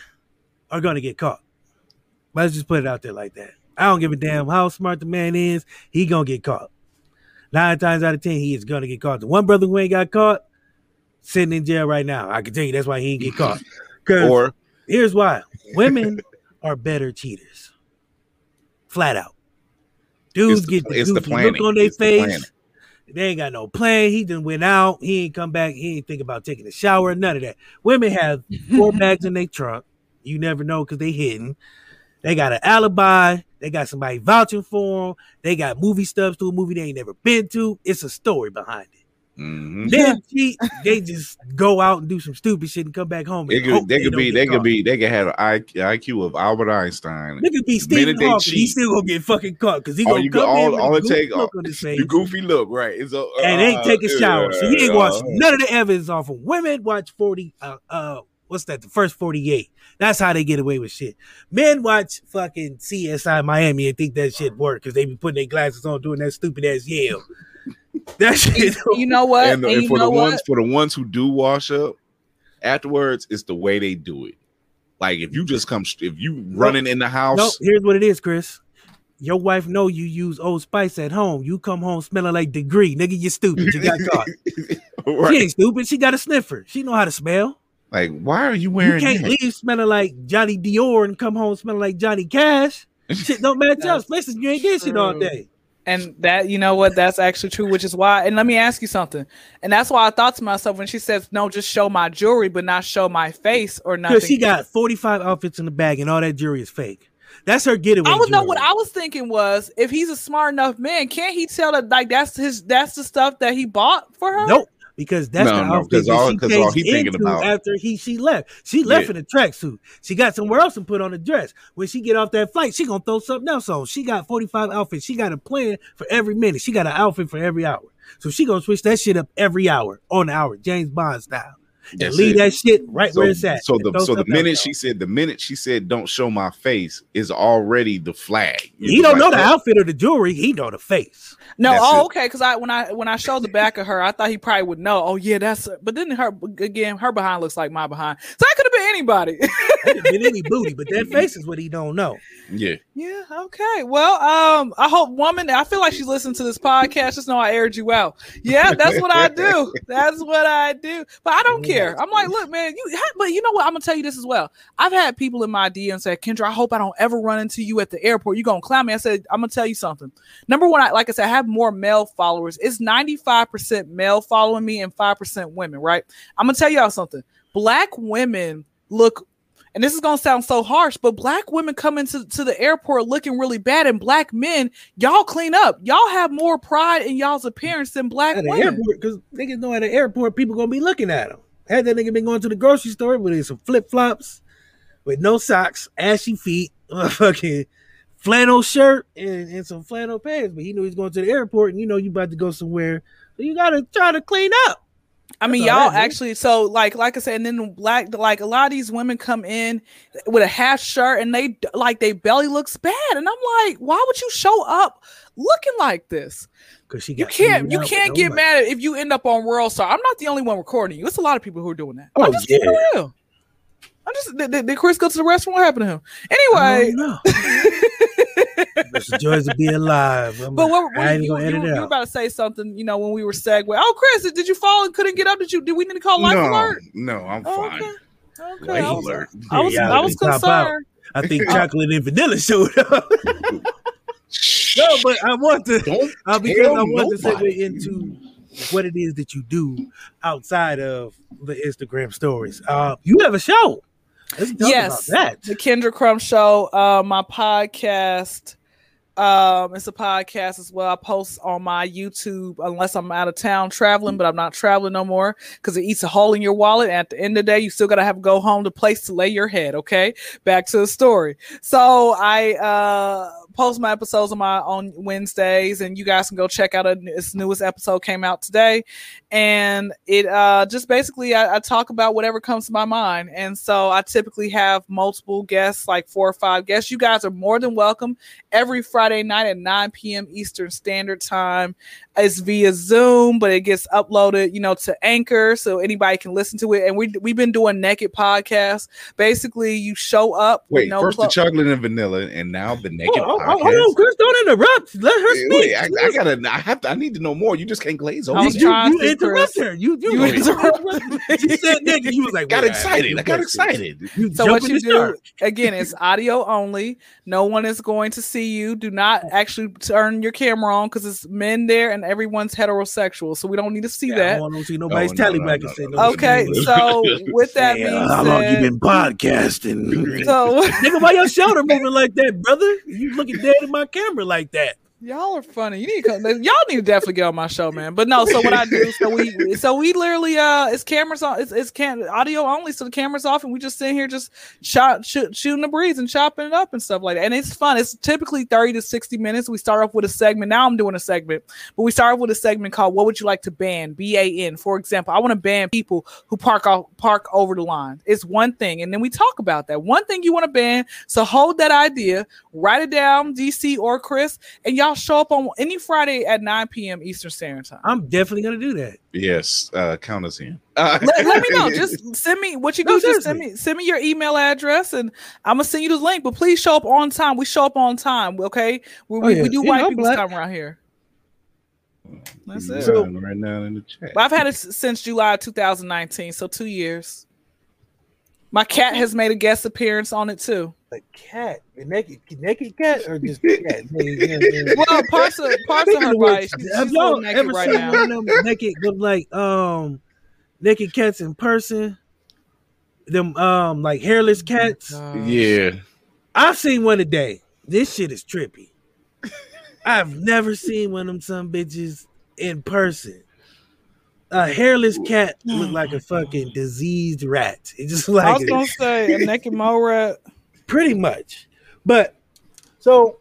are gonna get caught. Let's just put it out there like that. I don't give a damn how smart the man is. He gonna get caught. Nine times out of ten, he is gonna get caught. The one brother who ain't got caught, sitting in jail right now. I can tell you that's why he ain't get caught. Because Or here's why: women are better cheaters, flat out. Dudes the- get the it's the look on their It's the face. They ain't got no plan. He done went out. He ain't come back. He ain't think about taking a shower. None of that. Women have four bags in their trunk. You never know because they hidden. They got an alibi. They got somebody vouching for them. They got movie stubs to a movie they ain't never been to. It's a story behind it. Mhm. Then cheat. They just go out and do some stupid shit and come back home. Could, hope they could be, they could be, they could have an IQ of Albert Einstein. They could be Stephen Hawking. He still gonna get fucking caught because he gonna you come go- in all- with all take- look on his face. The goofy look, right? It's a, and ain't take a shower. So he ain't watched uh, none of the evidence off of women watch 40 uh uh what's that, the first 48. That's how they get away with shit. Men watch fucking CSI Miami and think that shit work because they be putting their glasses on doing that stupid ass Yale. That shit you know what? And, And, and for know the what? ones for the ones who do wash up afterwards, it's the way they do it. Like if you just come, if you running in the house, No, here's what it is, Chris. Your wife know you use Old Spice at home. You come home smelling like degree, nigga. You stupid. You got caught. right? She ain't stupid. She got a sniffer. She know how to smell. Like, why are you wearing? You can't that? leave smelling like Johnny Dior and come home smelling like Johnny Cash. Shit don't match up, That's especially if you ain't did shit all day. And that, you know what, that's actually true, which is why. And let me ask you something. And that's why I thought to myself when she says, no, just show my jewelry, but not show my face or nothing. Because she got 45 outfits in the bag and all that jewelry is fake. That's her getaway. I was know what I was thinking was if he's a smart enough man, can't he tell that like that's his that's the stuff that he bought for her? Nope. Because that's No, the no, outfit that all- she changed he thinking into about- after he she left. She left Yeah. in a tracksuit. She got somewhere else and put on a dress. When she get off that flight, she gonna throw something else on. She got 45 outfits. She got a plan for every minute. She got an outfit for every hour. So she gonna switch that shit up every hour on the hour, James Bond style. And That's leave it. that shit right so, where it's at. so the so the minute she said the minute she said don't show my face is already the flag. he You're don't know the outfit or the jewelry, he know the face. No, That's oh, it. okay. Because I when I when I showed the back of her, I thought he probably would know. Oh yeah, that's. But then her again, her behind looks like my behind, so I could have been anybody. Been any booty, but that face is what he don't know. Yeah, yeah. Okay. Well, um, I hope woman. I feel like she's listening to this podcast. Just know I aired you out. Yeah, that's what I do. That's what I do. But I don't care. I'm like, look, man. You. But you know what? I'm gonna tell you this as well. I've had people in my DM say, Kyndra, I hope I don't ever run into you at the airport. You gonna clown me? I said, I'm gonna tell you something. Number one, I, like I said, I have more male followers. It's 95% male following me and 5% women, right? I'm gonna tell y'all something. Black women look, and this is gonna sound so harsh, but black women come into to the airport looking really bad, and black men, y'all clean up. Y'all have more pride in y'all's appearance than black At the women. airport, because niggas know at the airport, people gonna be looking at them. Had that nigga been going to the grocery store with some flip flops, with no socks, ashy feet, fucking flannel shirt, and, and some flannel pants, but he knew he was going to the airport, and you know you about to go somewhere, so you gotta try to clean up. I mean, That's y'all actually so like like I said, and then black like a lot of these women come in with a half shirt and they like they belly looks bad, and I'm like, why would you show up looking like this? Because she You can't you can't get mad if you end up on World Star. I'm not the only one recording you. It's a lot of people who are doing that. Oh, I'm just yeah. real. I just did, did, Chris go to the restaurant? What happened to him? Anyway. It's the joys of being alive. I'm but what, what I ain't you, gonna you, edit you it were about to say something, you know, when we were segue. Oh, Chris, did you fall and couldn't get up? Did you? Did we need to call life no, alert? no, I'm Oh, fine. okay. Okay. Life I was, alert. I was, Yeah, I was it's top concerned. I think chocolate and vanilla showed up. no, but I want to Don't uh, because I tell want to nobody. segue into what it is that you do outside of the Instagram stories. Uh, you have a show. Let's Yes. about that. the Kyndra Crump Show, uh, my podcast. Um, it's a podcast as well. I post on my YouTube unless I'm out of town traveling, but I'm not traveling no more because it eats a hole in your wallet. And at the end of the day, you still gotta have to go home to place to lay your head. Okay, back to the story. So I uh post my episodes on my on Wednesdays, and you guys can go check out a, its newest episode came out today, and it uh just basically I, I talk about whatever comes to my mind, and so I typically have multiple guests, like four or five guests. You guys are more than welcome every Friday night at 9 p.m. Eastern Standard Time. It's via Zoom, but it gets uploaded, you know, to Anchor, so anybody can listen to it. And we we've been doing naked podcasts. Basically, you show up. Wait, no first clo- the chocolate and vanilla, and now the naked Oh, oh, podcast. oh, hold on, Chris, don't interrupt. Let her speak. Wait, I, I gotta. I have to. I need to know more. You just can't glaze over. I you, you, you interrupted said nigga. You was like, got "Wait, excited. I got question." excited. You So what you do again? It's audio only. No one is going to see you. Do not actually turn your camera on because it's men there and everyone's heterosexual. So we don't need to see Yeah, I that. don't want to see nobody's Oh, tally no, back no, no, no. Okay, so with that being how long you been podcasting? so Nigga, why your shoulder moving like that, brother? You looking dead in my camera like that. Y'all are funny. You need to come, y'all need to definitely get on my show, man. But no, so what I do, so we so we literally uh it's cameras on it's it's can audio only, so the camera's off and we just sit here just shot shoot, shooting the breeze and chopping it up and stuff like that. And it's fun. It's typically 30 to 60 minutes. We start off with a segment. Now I'm doing a segment, but we start off with a segment called What Would You Like to Ban? B A N. For example, I want to ban people who park off park over the line. It's one thing. And then we talk about that. One thing you want to ban. So hold that idea, write it down, DC or Chris, and y'all show up on any Friday at 9 p.m. Eastern Standard Time. I'm definitely gonna do that. Yes, uh, count us in. Uh, let, let me know. Just send me what you No, do. just send me send me your email address, and I'm gonna send you the link. But please show up on time. We show up on time. Okay, we, Oh, we, yeah. we do Yeah, white I'm people's time around here. That's it. So- right now in the chat. But I've had it since July 2019, so two years. My cat has made a guest appearance on it too. A cat, a naked, naked cat, or just cat? Well, parts of parts of her body. She's, have she's a y'all naked ever right seen now. one of them naked look like um naked cats in person? Them um like hairless cats. Yeah, I've seen one today. This shit is trippy. I've never seen one of them some bitches in person. A hairless cat look like a fucking diseased rat. It just like I was gonna say a naked mole rat. pretty much. But so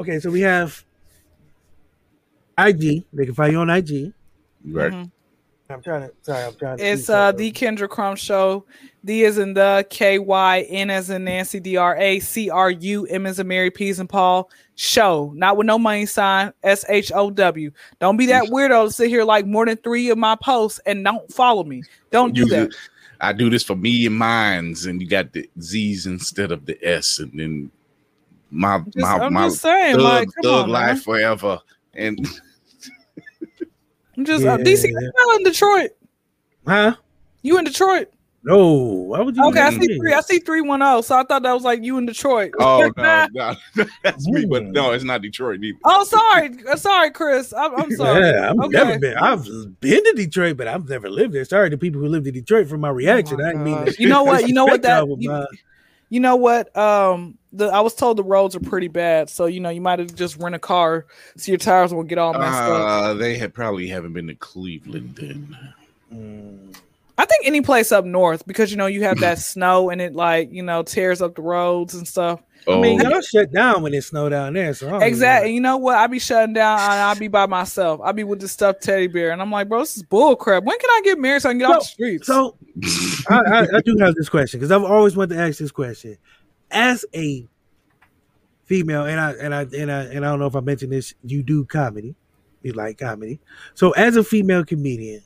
okay, so we have IG. They can find you on IG. right. Mhm. I'm trying to. Sorry, I'm trying to. It's uh the Kyndra Crump Show. D is in the K Y N as in Nancy D R A C R U M as in Mary P's and Paul show. Not with no money sign. S H O W. Don't be that weirdo to sit here like more than three of my posts and don't follow me. Don't do You that. I do this for me and mines, and you got the Z's instead of the S, and then my Just- my I'm my just saying, thug, like, come thug on, life man. forever. And I'm just Yeah, uh, DC. yeah. you're not in Detroit. huh? You in Detroit? No, why would you? Okay, I see that? three. I see three one zero. So I thought that was like you in Detroit. oh no, no, that's me, but no, it's not Detroit either. Oh, sorry, Uh, sorry, Chris. I'm, I'm sorry. Yeah, I've Okay. never been. I've been to Detroit, but I've never lived there. Sorry to people who lived in Detroit for my reaction. Oh my I didn't mean You know what? You know what that. y'all with You, my- you know what? Um, the I was told the roads are pretty bad, so you know you might have just rent a car so your tires won't get all messed up. Uh, they had probably haven't been to Cleveland then. Mm. I think any place up north because you know you have that snow and it like you know tears up the roads and stuff. Oh, mean, Y'all shut down when it snowed down there. So I Exactly. You know what? I be shutting down and I be by myself. I be with the stuffed teddy bear, and I'm like, bro, this is bull crap. When can I get married so I can get off the streets? So I, I, I do have this question because I've always wanted to ask this question. As a female, and I and I and I and I don't know if I mentioned this, you do comedy. You like comedy. So as a female comedian,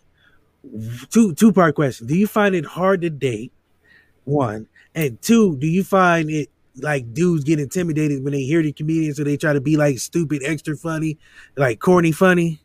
two two part question. Do you find it hard to date? One. And two, do you find it like dudes get intimidated when they hear the comedian, so they try to be like stupid, extra funny, like corny funny?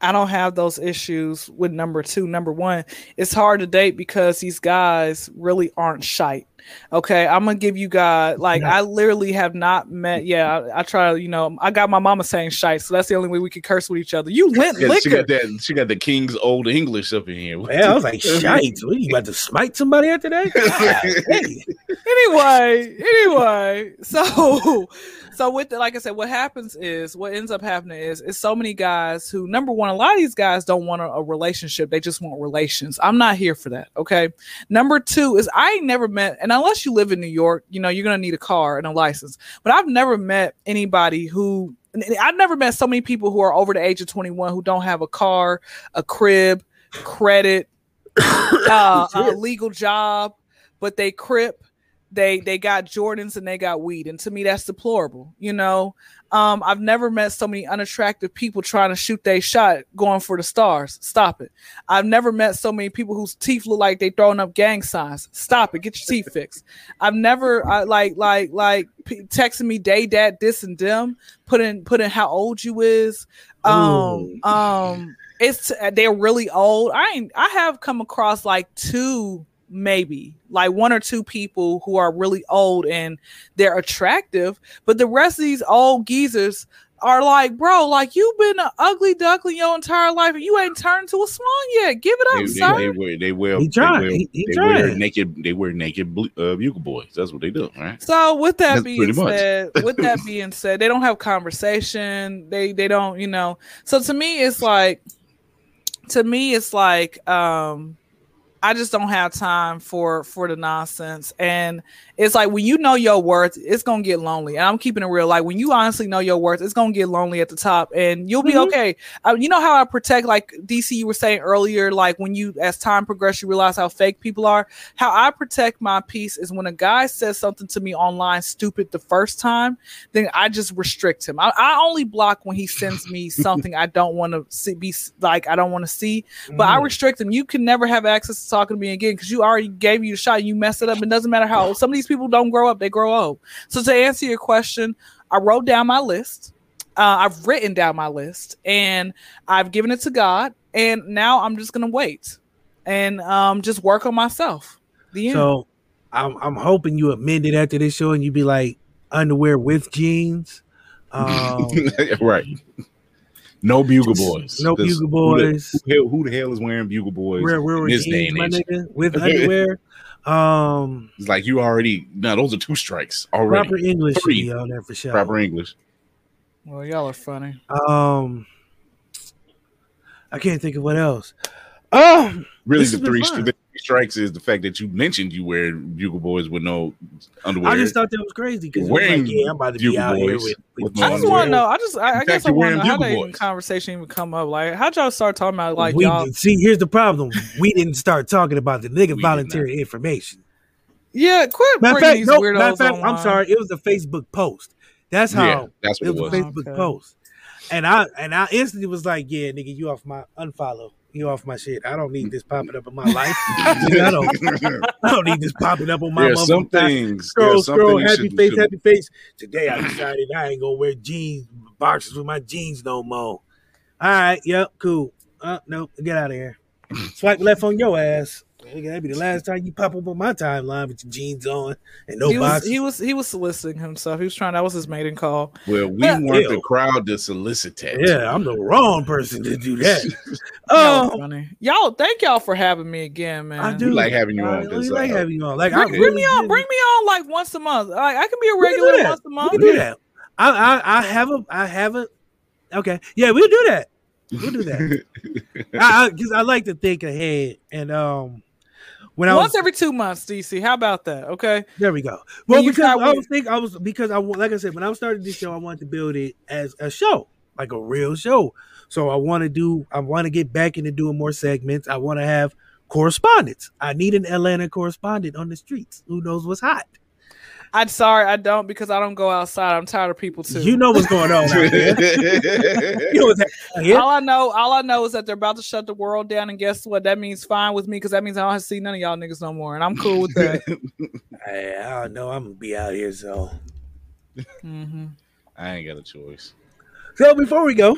I don't have those issues with number two. Number one, it's hard to date because these guys really aren't shite. Okay, I'm gonna give you guys like I literally have not met. Yeah, I, I try. You know, I got my mama saying shite, so that's the only way we could curse with each other. You went Yeah, she liquor. got that. She got the King's Old English up in here. Man, I was like, shite. What, you about to smite somebody after that? Hey. anyway, anyway, so so with the, like I said, what happens is what ends up happening is it's so many guys who number one, a lot of these guys don't want a, a relationship; they just want relations. I'm not here for that. Okay. Number two is I ain't never met, and unless you live in New York, you know you're gonna need a car and a license. But I've never met anybody who. I've never met so many people who are over the age of 21 who don't have a car, a crib, credit, uh, a legal job, but they crip they they got Jordans and they got weed, and to me that's deplorable. You know, um, I've never met so many unattractive people trying to shoot their shot, going for the stars. Stop it. I've never met so many people whose teeth look like they throwing up gang signs. Stop it. Get your teeth fixed. I've never I, like like like p- texting me day dad this and them, putting putting how old you is. Um um, it's they're really old. I ain't I have come across like two maybe like one or two people who are really old and they're attractive, but the rest of these old geezers are like, bro, like you've been an ugly duckling your entire life and you ain't turned to a swan yet. Give it up, They, sir. they, they wear, they wear, He they trying. wear, He- he they wear naked, they wear naked ble- uh, bugle boys. That's what they do, right? So with that That's being said, with that being said, they don't have conversation. They they don't, you know. So to me, it's like, to me, it's like, um, I just don't have time for for the nonsense. And it's like when you know your worth, it's gonna get lonely. And I'm keeping it real. Like when you honestly know your worth, it's gonna get lonely at the top, and you'll be Mhm. okay. Uh, you know how I protect, like DC, you were saying earlier, like when you, as time progresses, you realize how fake people are. How I protect my peace is when a guy says something to me online stupid the first time, then I just restrict him. I, I only block when he sends me something I don't want to see, be like I don't want to see. But I restrict him. You can never have access to talking to me again because you already gave you a shot. You messed it up. It doesn't matter how old. Some of these people don't grow up; they grow old. So to answer your question, I wrote down my list. Uh, I've written down my list and I've given it to God. And now I'm just gonna wait and um, just work on myself. The end. So I'm I'm hoping you amend it after this show and you be like underwear with jeans. Um, right. No bugle boys. no 'Cause bugle boys. Who, the hell- who the hell is wearing bugle boys we're we're in this jeans, my nigga, with underwear. Um, It's like you already. No, those are two strikes already. proper English Three. be on there for sure. Proper English. well, y'all are funny. Um, I can't think of what else. Oh, Really, the three, the three strikes is the fact that you mentioned you wear bugle boys with no underwear. I just thought that was crazy because Wearing like, yeah, I'm about to be out here Boys with. with with no I just want to know. I just, I, I guess I want to know how Bugle that even conversation even come up. Like, how'd y'all start talking about like we y'all? see. Here's the problem: we didn't start talking about the nigga did voluntary information. Yeah, quit Matter bringing fact, these no, weirdos matter fact, I'm sorry. It was a Facebook post. That's how Yeah, that's what it was. it was was. a Facebook Okay. post. And I and I instantly was like, "Yeah, nigga, you off my unfollow. You off my shit. I don't need this popping up in my life. I don't. I don't need this popping up on my There some things. Scroll, There are some scroll, happy face, should- happy face. Today I decided I ain't gonna wear jeans boxers with my jeans no more. All right, yep, cool. Uh, no, get out of here. Swipe left on your ass. Nigga, That'd be the last time you pop up on my timeline with your jeans on and no he was, he was he was soliciting himself. He was trying. That was his maiden call. Well, we Yeah. weren't the crowd to solicit that. yeah, I'm the wrong person to do that. Oh, funny. Y'all, thank y'all for having me again, man. I do We like having you I on, 'cause, really like uh, having you on. Like, I Bring, bring me on. Bring me on like once a month. Like I can be a We can do regular once a We month. can do that. I, I, I have a, I have a. Okay, yeah, we'll do that. We'll do that. I, because I, like to think ahead, and um, when I Once was every two months, DC. How about that? Okay. there, we go. Well, because I with- was think I was because I like I said when I started this show, I wanted to build it as a show, like a real show. So I want to do, I want to get back into doing more segments. I want to have correspondence. I need an Atlanta correspondent on the streets who knows what's hot. I'm sorry, I don't because I don't go outside. I'm tired of people too. You know what's going on out there. You know what's happening here. All I know, all I know is that they're about to shut the world down, and guess what? That means fine with me because that means I don't have to see none of y'all niggas no more, and I'm cool with that. Hey, I don't know. I'm gonna be out here, so. hmm I ain't got a choice. So before we go,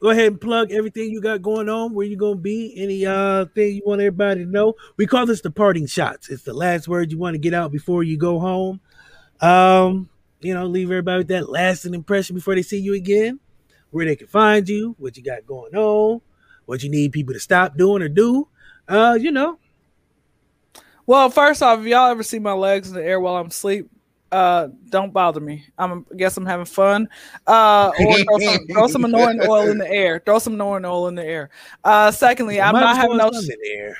go ahead and plug everything you got going on, where you gonna be, any uh thing you want everybody to know. We call this the parting shots. It's the last word you want to get out before you go home. Um, you know, leave everybody with that lasting impression before they see you again, where they can find you, what you got going on, what you need people to stop doing or do. Uh, you know, Well, first off, if y'all ever see my legs in the air while I'm asleep, uh, don't bother me. I'm I guess I'm having fun. Uh, or throw some, throw some annoying oil in the air. Throw some annoying oil in the air. Uh, secondly, I'm not having no. some in there.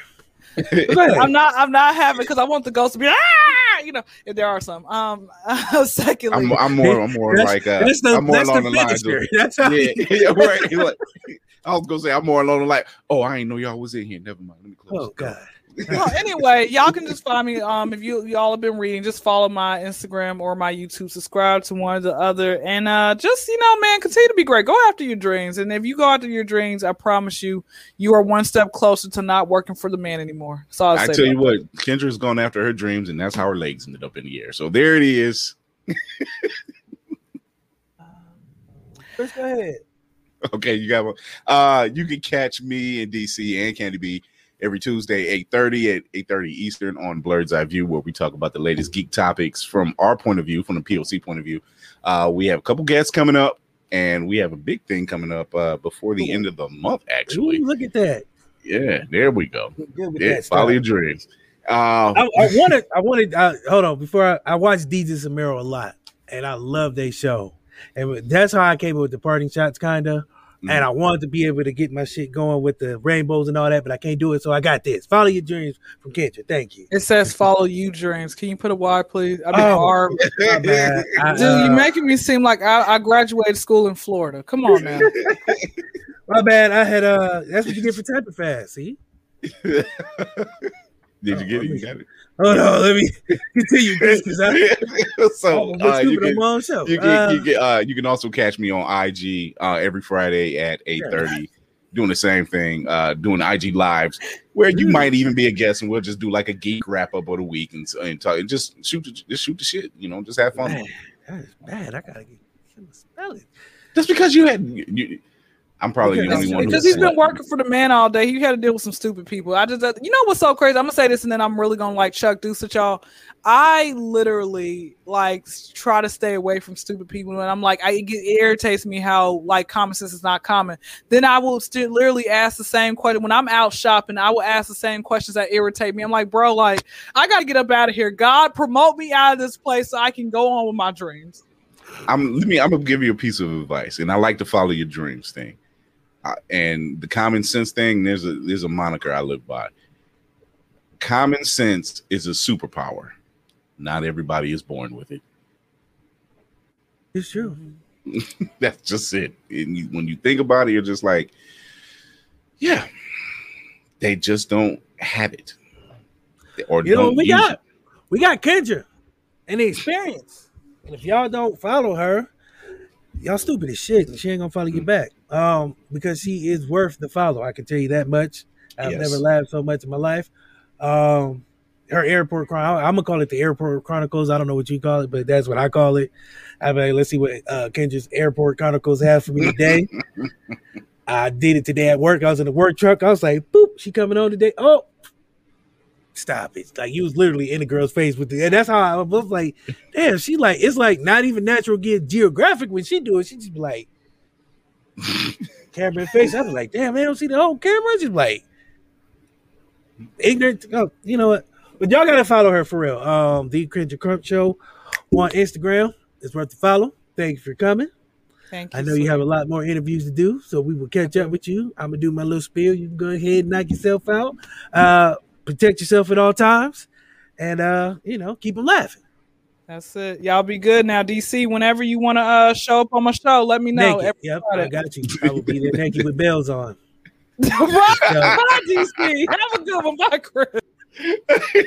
I'm not. I'm not having because I want the ghost to be. Ah! You know, if there are some. Um. secondly, I'm, I'm more, I'm more like, uh, that's the, I'm more that's along the the lines of. That's how yeah, yeah, right. Like, I was gonna say I'm more along the like, oh, I ain't know y'all was in here. Never mind. Let me close. Oh. God. Well, anyway, y'all can just find me. Um, if you y'all have been reading, just follow my Instagram or my YouTube. Subscribe to one or the other, and uh, just you know, man, continue to be great. Go after your dreams, and if you go after your dreams, I promise you, you are one step closer to not working for the man anymore. That's all I, I say tell you about what, Kyndra's gone after her dreams, and that's how her legs ended up in the air. So there it is. Chris, go ahead. Okay, you got one. Uh, you can catch me in DC and Candy B every Tuesday, 8:30 at 8:30 Eastern on Blurred's Eye View, where we talk about the latest geek topics from our point of view, from the POC point of view. Uh, we have a couple guests coming up, and we have a big thing coming up uh, before the end of the month. Actually, Ooh, look at that. yeah, there we go. Yeah, follow your dreams. Uh, I, I wanted, I wanted. Uh, hold on, before I, I watched DJ Samero a lot, and I love their show, and that's how I came up with the parting shots, kinda. Mm-hmm. And I wanted to be able to get my shit going with the rainbows and all that, but I can't do it. So I got this. Follow your dreams from Kyndra. Thank you. It says follow you dreams. Can you put a Y, please? I mean, Oh, R. My bad. I, Dude, uh, you're making me seem like I, I graduated school in Florida. Come on, man. my bad. I had uh. That's what you get for typing fast. See. Did you get it? You got it. Hold no, Let me continue, Chris. Because I, so uh, you can show. you can Uh, you can uh, you can also catch me on IG uh, every Friday at eight thirty, doing the same thing, uh, doing IG lives where you might even be a guest, and we'll just do like a geek wrap up of the week and, and talk and just shoot the, just shoot the shit, you know, just have fun. Man, that is bad. I gotta get spell it. Just because you had, you, I'm probably the only one because he's been working for the man all day. He had to deal with some stupid people. I just, you know what's so crazy? I'm gonna say this, and then I'm really gonna like Chuck Deuce at y'all. I literally like try to stay away from stupid people, and I'm like, I it, get- it irritates me how like common sense is not common. Then I will still literally ask the same question when I'm out shopping. I will ask the same questions that irritate me. I'm like, bro, like I gotta get up out of here. God promote me out of this place so I can go on with my dreams. I'm let me I'm gonna give you a piece of advice, and I like to follow your dreams thing. And the common sense thing, there's a there's a moniker I live by. Common sense is a superpower. Not everybody is born with it. It's true. That's just it. And you, when you think about it, you're just like, yeah, they just don't have it, or You know what we got? it. We got Kyndra and the experience. And if y'all don't follow her, y'all stupid as shit. and She ain't gonna follow you mm. back. Um, because she is worth the follow. I can tell you that much. I've Yes. never laughed so much in my life. Um, her airport chron. I'm gonna call it the airport chronicles. I don't know what you call it, but that's what I call it. I'm like, let's see what uh, Kyndra's airport chronicles have for me today. I did it today at work. I was in the work truck. I was like, boop, she coming on today. Oh, stop it. Like you was literally in the girl's face with it. and that's how I was like, damn, she like it's like not even natural get geographic when she do it. She just be like camera in face. I was like, damn, man, I don't see the whole camera. Just like ignorant. Oh, you know what? But y'all gotta follow her for real. Um, the Cringe Crump Show on Instagram. It's worth the follow. Thank you for coming. Thank you. I know you have a lot more interviews to do, so we will catch up with you. I'm gonna do my little spiel. You can go ahead and knock yourself out. Uh, protect yourself at all times, and uh, you know, keep them laughing. That's it. Y'all be good now, DC. Whenever you want to uh, show up on my show, let me know. Naked. Every Yep, Friday. I got you. I will be there naked with bells on. Bye, bye, DC. Have a good one. Bye, Chris.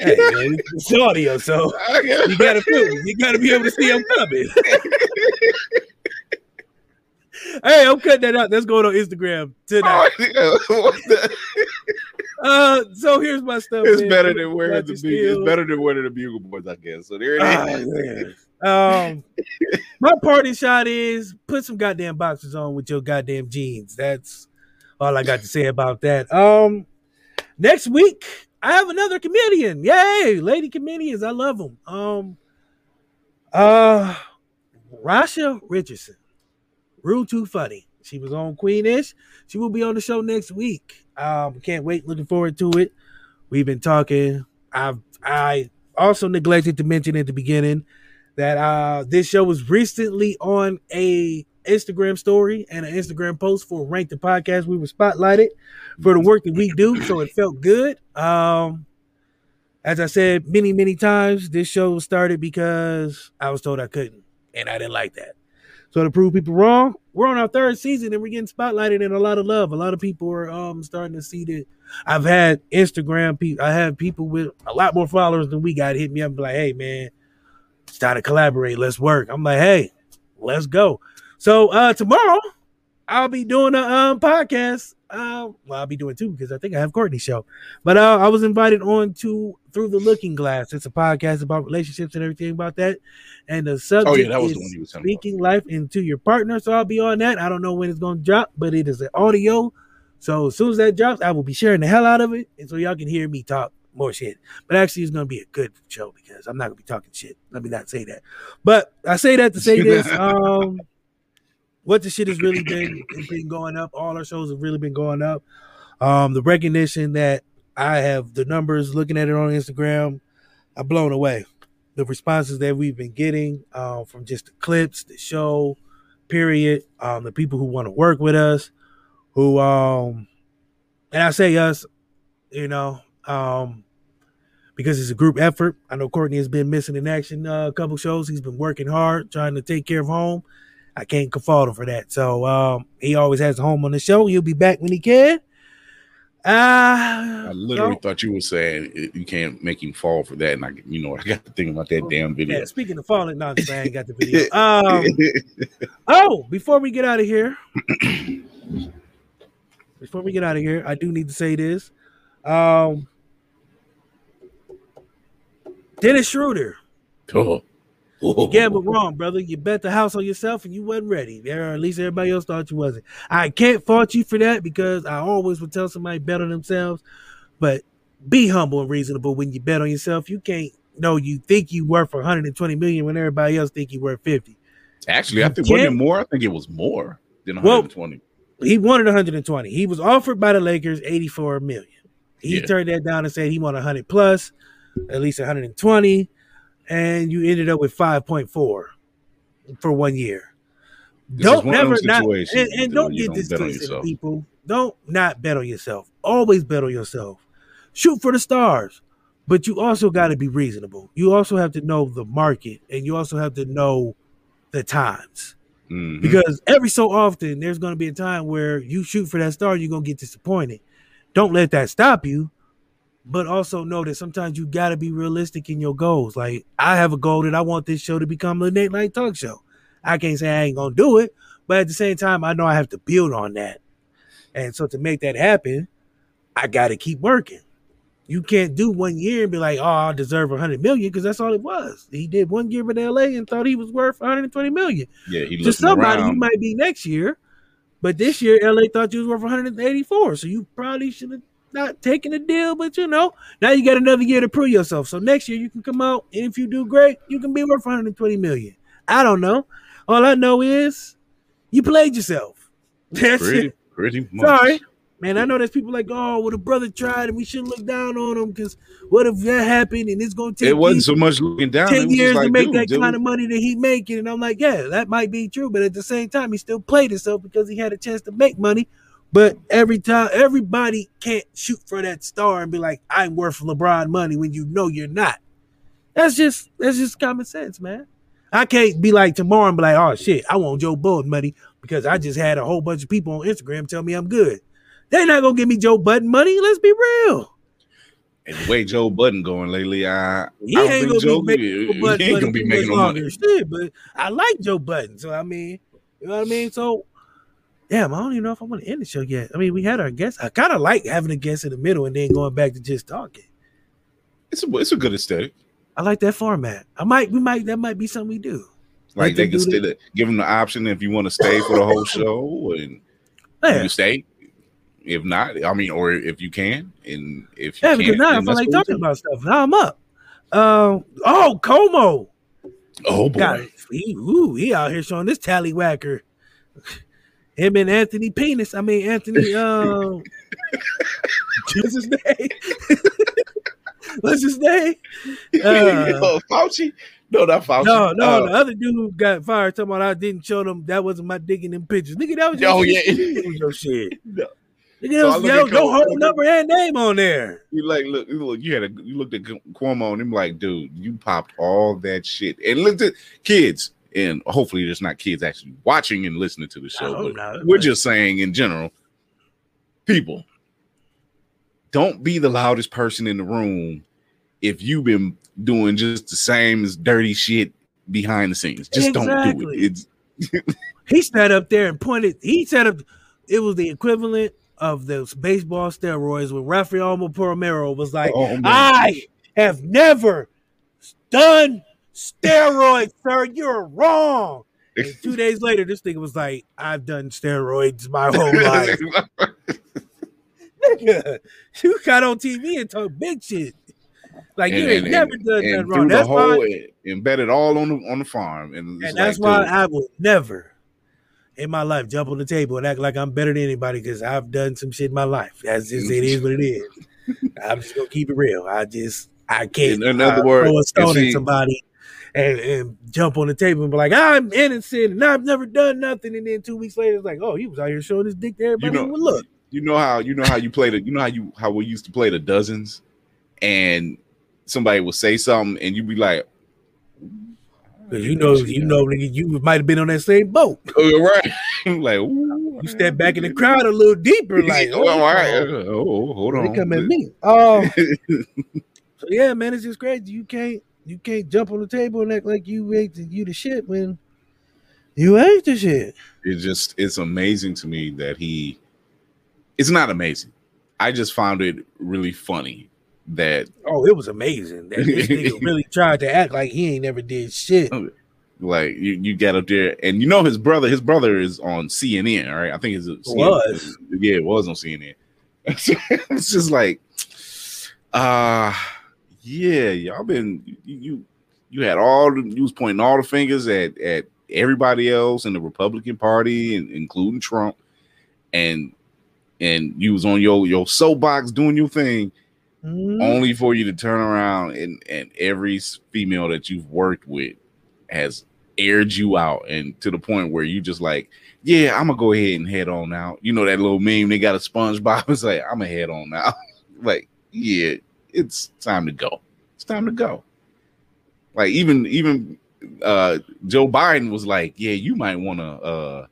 Hey, man, it's audio, so you gotta feel it. You gotta be able to see I'm coming. hey, I'm cutting that out. That's going on Instagram tonight. What the- uh, so here's my stuff. It's man. better than wearing the bugle. It's better than wearing the bugle boys, I guess. So there it is. Ah, Um, my party shot is put some goddamn boxers on with your goddamn jeans. That's all I got to say about that. Um, next week I have another comedian. Yay, lady comedians, I love them. Um, uh, Rasha Richardson, Real Too Funny. She was on Queenish. She will be on the show next week. Um, can't wait. Looking forward to it. We've been talking. I've I also neglected to mention at the beginning that uh this show was recently on a Instagram story and an Instagram post for Rank the Podcast. We were spotlighted for the work that we do, so it felt good. Um as I said many, many times, this show started because I was told I couldn't, and I didn't like that. So to prove people wrong, we're on our third season and we're getting spotlighted and a lot of love. A lot of people are um starting to see that I've had Instagram people, I have people with a lot more followers than we got hit me up and be like, hey man, it's time to collaborate. Let's work. I'm like, hey, let's go. So uh tomorrow I'll be doing a um podcast. Uh, well, I'll be doing two because I think I have Courtney's show. But uh, I was invited on to Through the Looking Glass. It's a podcast about relationships and everything about that. And the subject Oh yeah, that was is the one you was about. speaking life into your partner. So I'll be on that. I don't know when it's going to drop, but it is an audio. So as soon as that drops, I will be sharing the hell out of it, and so y'all can hear me talk more shit. But actually, it's going to be a good show because I'm not going to be talking shit. Let me not say that. But I say that to say this. Um, what the shit has really been been going up. All our shows have really been going up. Um, the recognition that I have, the numbers, looking at it on Instagram, I'm blown away. The responses that we've been getting uh, from just the clips, the show, period. Um, the people who want to work with us, who um, and I say us, you know, um, because it's a group effort. I know Courtney has been missing in action uh, a couple shows. He's been working hard, trying to take care of home. I can't fault him for that. So um, he always has a home on the show. He'll be back when he can. Uh, I literally so- thought you were saying you can't make him fall for that, and I, you know, I got to think about that damn video. yeah, speaking of falling, no, I ain't got the video. Um, oh, before we get out of here, before we get out of here, I do need to say this. Um, Dennis Schroeder, oh. You gambled wrong, brother. You bet the house on yourself and you wasn't ready. Or at least everybody else thought you wasn't. I can't fault you for that because I always would tell somebody bet on themselves. But be humble and reasonable when you bet on yourself. You can't know you think you worth 120 million when everybody else think you worth 50. Actually, I think wasn't it more? I think it was more than Well, 120. He wanted 120. He was offered by the Lakers 84 million. He Yeah. turned that down and said he wanted 100 plus, at least 120, and you ended up with 5.4 for one year. This don't never not and, and don't get this twisted, people. Don't not bet on yourself. Always bet on yourself. Shoot for the stars, but you also got to be reasonable. You also have to know the market, and you also have to know the times Mhm. because every so often there's going to be a time where you shoot for that star, you're going to get disappointed. Don't let that stop you, but also know that sometimes you got to be realistic in your goals. Like I have a goal that I want this show to become a late night talk show. I can't say I ain't to do it, but at the same time, I know I have to build on that. And so to make that happen, I got to keep working. You can't do one year and be like, "Oh, I deserve 100 million because that's all it was." He did one year in LA and thought he was worth 120 million Yeah, he to somebody around. you might be next year, but this year LA thought you was worth 184, so you probably should have not taking a deal. But you know, now you got another year to prove yourself. So next year you can come out, and if you do great, you can be worth 120 million. I don't know. All I know is you played yourself. That's pretty, it. pretty much. Sorry. Man, I know there's people like, oh, well, the brother tried and we shouldn't look down on him because what if that happened and it's going to take It wasn't so much looking down. it 10 was just years like, to make dude, that dude, kind of money that he making. And I'm like, yeah, that might be true. But at the same time, he still played himself because he had a chance to make money. But every time, everybody can't shoot for that star and be like, I'm worth LeBron money when you know you're not. That's just that's just common sense, man. I can't be like tomorrow and be like, oh shit, I want Joe Budden money because I just had a whole bunch of people on Instagram tell me I'm good. They're not gonna give me Joe Budden money. Let's be real. And the way Joe Budden going lately, I, He I ain't gonna Joe, be making he Joe Budden ain't money gonna be making no money. Shit, but I like Joe Budden, so I mean, you know what I mean. So Damn, I don't even know if I want to end the show yet. I mean, we had our guests. I kind of like having a guest in the middle and then going back to just talking. It's a it's a good aesthetic. I like that format. I might, we might, that might be something we do. Like Like they can still give them the option if you want to stay for the whole show, and you Yeah, can stay. If not, I mean, or if you can, and if you yeah can't, because now I feel like talking about stuff. Now I'm up. Um, oh, Cuomo. Oh boy. He, ooh, he out here showing this tallywhacker. Him and Anthony Penis. I mean Anthony. Um, what's his name? what's his name? Uh, Oh, Fauci? No, not Fauci. no, no, Uh, the other dude who got fired talking about I didn't show them. That wasn't my digging them pictures. Nigga, that was your Oh, shit. yeah. That was your shit. No. Nigga, So I was yo, no whole number and name on there. you like look, you look, you had a you looked at Cuomo and him like, dude, you popped all that shit. And look at kids, and hopefully there's not kids actually watching and listening to the show. But we're just saying in general, people, don't be the loudest person in the room if you've been doing just the same as dirty shit behind the scenes. Just don't do it. It's He sat up there and pointed. He said up, it was the equivalent of those baseball steroids when Rafael Palmeiro was like, Oh. I have never done steroids, sir. You're wrong. And two days later, this nigga was like, I've done steroids my whole life. Nigga, you got on TV and talk big shit. Like you ain't never done nothing wrong. That's why, embedded all on the on the farm, and, and that's like, why dude, I will never in my life jump on the table and act like I'm better than anybody because I've done some shit in my life. That's just it is what it is. I'm just gonna keep it real. I just I can't In other words, throw a stone see- at somebody and, and jump on the table and be like, I'm innocent and I've never done nothing. And then two weeks later, it's like, oh, he was out here showing his dick to everybody. know- who would look. you know how you know how you played it. You know how you how we used to play the dozens, and somebody would say something, and you'd be like, Because you know, you know, nigga, you might have been on that same boat. "Oh, right," like, ooh, You step back in the crowd a little deeper, like, oh, oh, all right, oh, oh, hold they on, come at me. Oh, so yeah, man, it's just crazy. You can't, you can't jump on the table and act like you ain't the, you the shit when you ain't the shit. It's just it's amazing to me that he. It's not amazing. I just found it really funny that Oh, it was amazing. That this nigga really tried to act like he ain't never did shit. like you, you get up there and you know his brother his brother is on CNN right I think it's CNN. Was. yeah it was on CNN it's just like uh yeah y'all been you you, you had all the, you was pointing all the fingers at at everybody else in the Republican Party and including Trump and and you was on your your soapbox doing your thing Mhm. only for you to turn around and and every female that you've worked with has aired you out and to the point where you just like yeah i'm gonna go ahead and head on out. You know that little meme they got a spongebob it's like i'm gonna head on out. Like yeah it's time to go it's time to go like even even uh joe biden was like yeah you might want to uh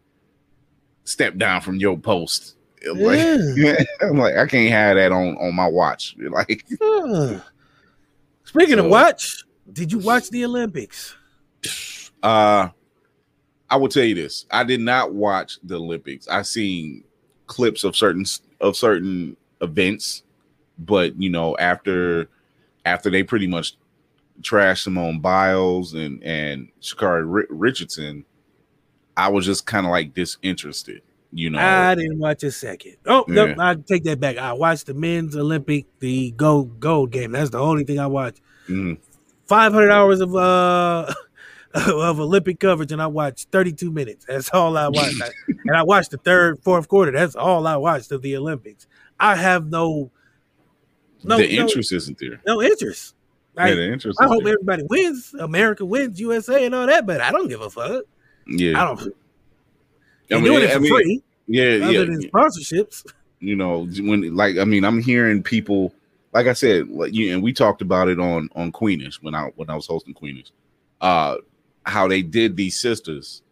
step down from your post like, Yeah. I'm like, I can't have that on on my watch. Like. Speaking of watch, did you watch the Olympics? uh, I will tell you this: I did not watch the Olympics. I seen clips of certain of certain events, but you know, after after they pretty much trashed Simone Biles and and Sha'Carri Ri- Richardson, I was just kind of like disinterested. You know, I didn't watch a second. Oh, no, I take that back. I watched the men's Olympic, the gold gold game. That's the only thing I watched. Mhm. 500 hours of uh of Olympic coverage, and I watched 32 minutes. That's all I watched. I- and I watched the third, fourth quarter. That's all I watched of the Olympics. I have no no the no- interest isn't there. no, interest. Yeah, the interest. I hope there. everybody wins. America wins, USA, and all that. But I don't give a fuck. Yeah, I don't. I They're mean, doing it I for mean, free, yeah, other yeah. than sponsorships. you know when like i mean i'm hearing people like i said like you and we talked about it on on queenish when i when i was hosting queenish uh how they did these sisters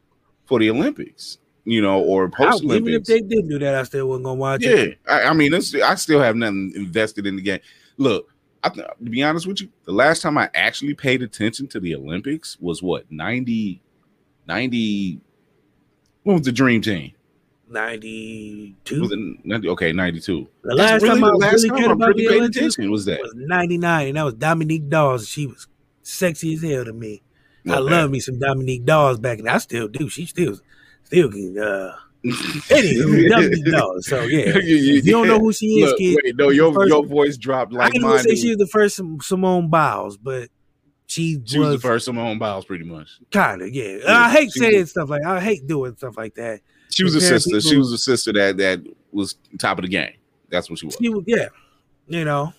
for the olympics you know or post even if they did do that, I still wasn't gonna watch yeah it. I, I mean it's, i still have nothing invested in the game look I, to be honest with you the last time i actually paid attention to the olympics was what 90 90 when was the dream team ninety Was two. it 90, okay, 92. The last really time I last really time cared I about really the paid Olympics attention was that. was ninety nine, and that was Dominique Dawes. She was sexy as hell to me. I love me some Dominique Dawes back, and I still do. She still, still can. Uh, Dominique Dawes. So yeah, you don't know who she is, Look, kid. wait, no, your first- your voice dropped I like can mine. say she was the first Sim- Simone Biles, but she, She was was, the first Simone Biles, pretty much. kind of yeah. Yeah, I hate saying was- stuff like I hate doing stuff like that. She was a sister. She was a sister that that was top of the game. That's what she was. She was yeah, you know,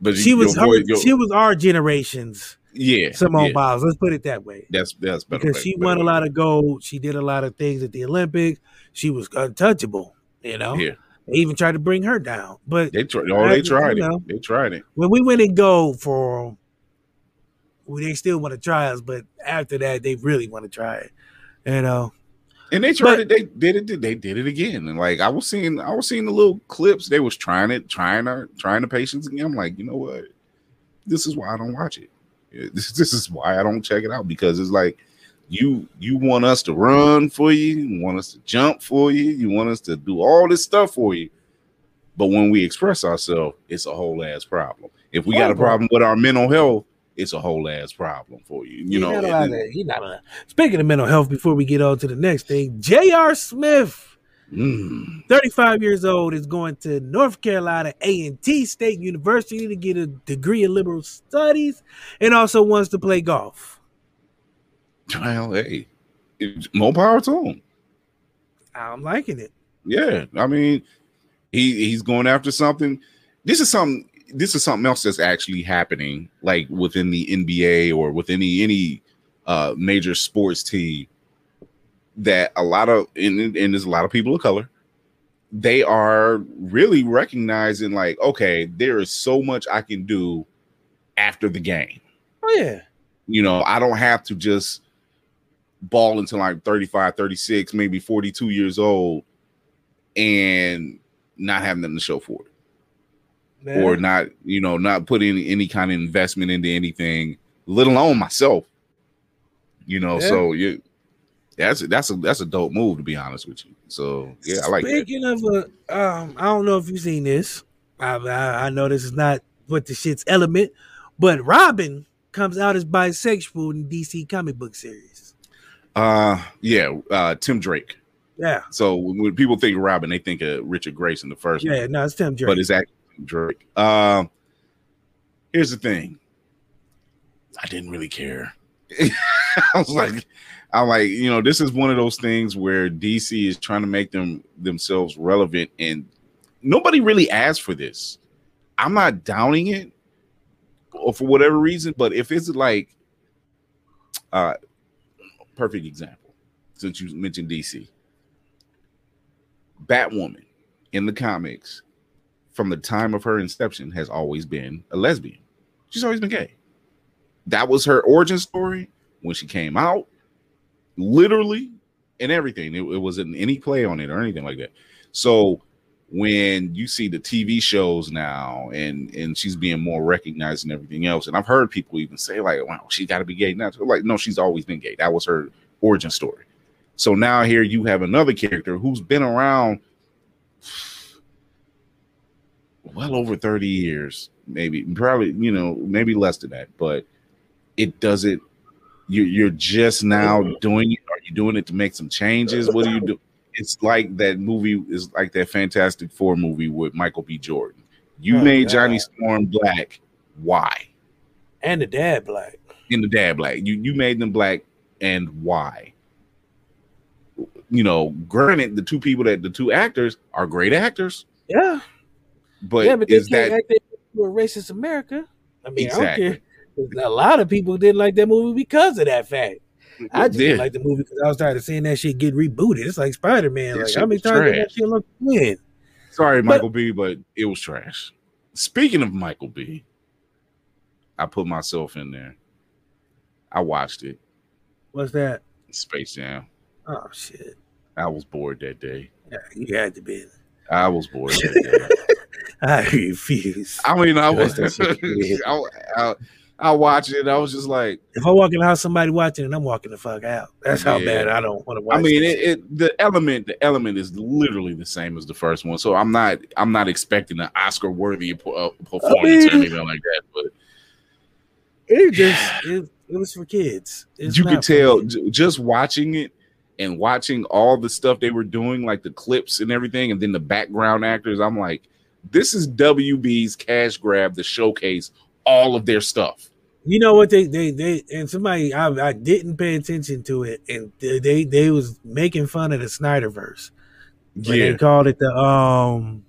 But she was her, voice- your- she was our generation's yeah, Simone yeah. Biles. Let's put it that way. That's that's better. because better- she better won a lot of gold. She did a lot of things at the Olympics. She was untouchable, you know. Yeah, They even tried to bring her down. But they tried. Oh, they You tried know. it. They tried it. when we went in gold for, well, they still want to try us. But after that, they really want to try it, you know. And they tried But- it. They did it. They did it again. And like I was seeing, I was seeing the little clips. They was trying it, trying to, trying the patience again. I'm like, you know what? This is why I don't watch it. This, this is why I don't check it out because it's like you you want us to run for you, you want us to jump for you, you want us to do all this stuff for you. But when we express ourselves, it's a whole ass problem. If we got a problem with our mental health, it's a whole ass problem for you. You know, not and- allowed to- you're not allowed- Speaking of mental health, before we get on to the next thing, J.R. Smith. Mm. 35 years old is going to North Carolina A&T State University to get a degree in liberal studies and also wants to play golf. Well, hey, it's more power to him. I'm liking it. Yeah, I mean, he he's going after something. This is something. This is something else that's actually happening, like within the NBA or with any any uh major sports team. That a lot of and, and there's a lot of people of color. They are really recognizing, like, okay, there is so much I can do after the game. Oh yeah. you know, I don't have to just ball until I'm 35, 36, maybe 42 years old and not have nothing to show for it. Man. Or not, you know, not putting any kind of investment into anything, let alone myself. You know, Yeah. so you that's that's a that's a dope move to be honest with you. So yeah, I like that. Speaking of a, um, I don't know if you've seen this. I, I I know this is not what the shit's element, but Robin comes out as bisexual in DC comic book series. Uh yeah, uh Tim Drake. Yeah, So when, people think Robin, they think of Richard Grayson the first one. yeah, no, it's Tim Drake. but it's actually Drake. Um, here's the thing. I didn't really care. I was like, I'm like, you know, this is one of those things where DC is trying to make them themselves relevant, and nobody really asked for this. I'm not downing it, or for whatever reason, but if it's like, uh, perfect example, since you mentioned DC, Batwoman in the comics from the time of her inception has always been a lesbian. She's always been gay. That was her origin story when she came out, literally, and everything. It, it wasn't any play on it or anything like that. So when you see the TV shows now and and she's being more recognized and everything else, and I've heard people even say like, "Wow, she got to be gay now." Like, no, she's always been gay. That was her origin story. So now here you have another character who's been around well over 30 years, maybe probably, you know, maybe less than that, but it doesn't you you're just now uh-huh. doing it. Are you doing it to make some changes? What do you do? It's like that movie is like that Fantastic Four movie with Michael B. Jordan. You Oh, made God. Johnny Storm black. Why? and the dad black. in the dad black. You you made them black, and why? You know, granted, the two people that the two actors are great actors, Yeah, but, yeah, but they is that act a racist America. I mean, Exactly. I don't care. A lot of people didn't like that movie because of that fact. I just didn't like the movie because I was tired of seeing that shit get rebooted. It's like Spider Man. Like how many times did that shit look win? Sorry, But- Michael B, but it was trash. Speaking of Michael B, I put myself in there. I watched it. What's that? Space Jam. Oh shit! I was bored that day. Yeah, you had to be. I was bored that day. I refuse. I mean, I was. That's that shit, yeah. I, I, I watched it. I was just like, If I walk in the house, somebody watching, and I'm walking the fuck out. That's how Yeah. bad I don't want to watch. I mean, it, it the element the element is literally the same as the first one. So I'm not I'm not expecting an Oscar worthy uh, performance or mean- anything like that. But It just it, it was for kids. It's you could tell j- just watching it and watching all the stuff they were doing, like the clips and everything, and then the background actors. I'm like, this is WB's cash grab to showcase all of their stuff. You know what they they they and somebody I, I didn't pay attention to it and they they, was making fun of the Snyderverse. Yeah, they called it the um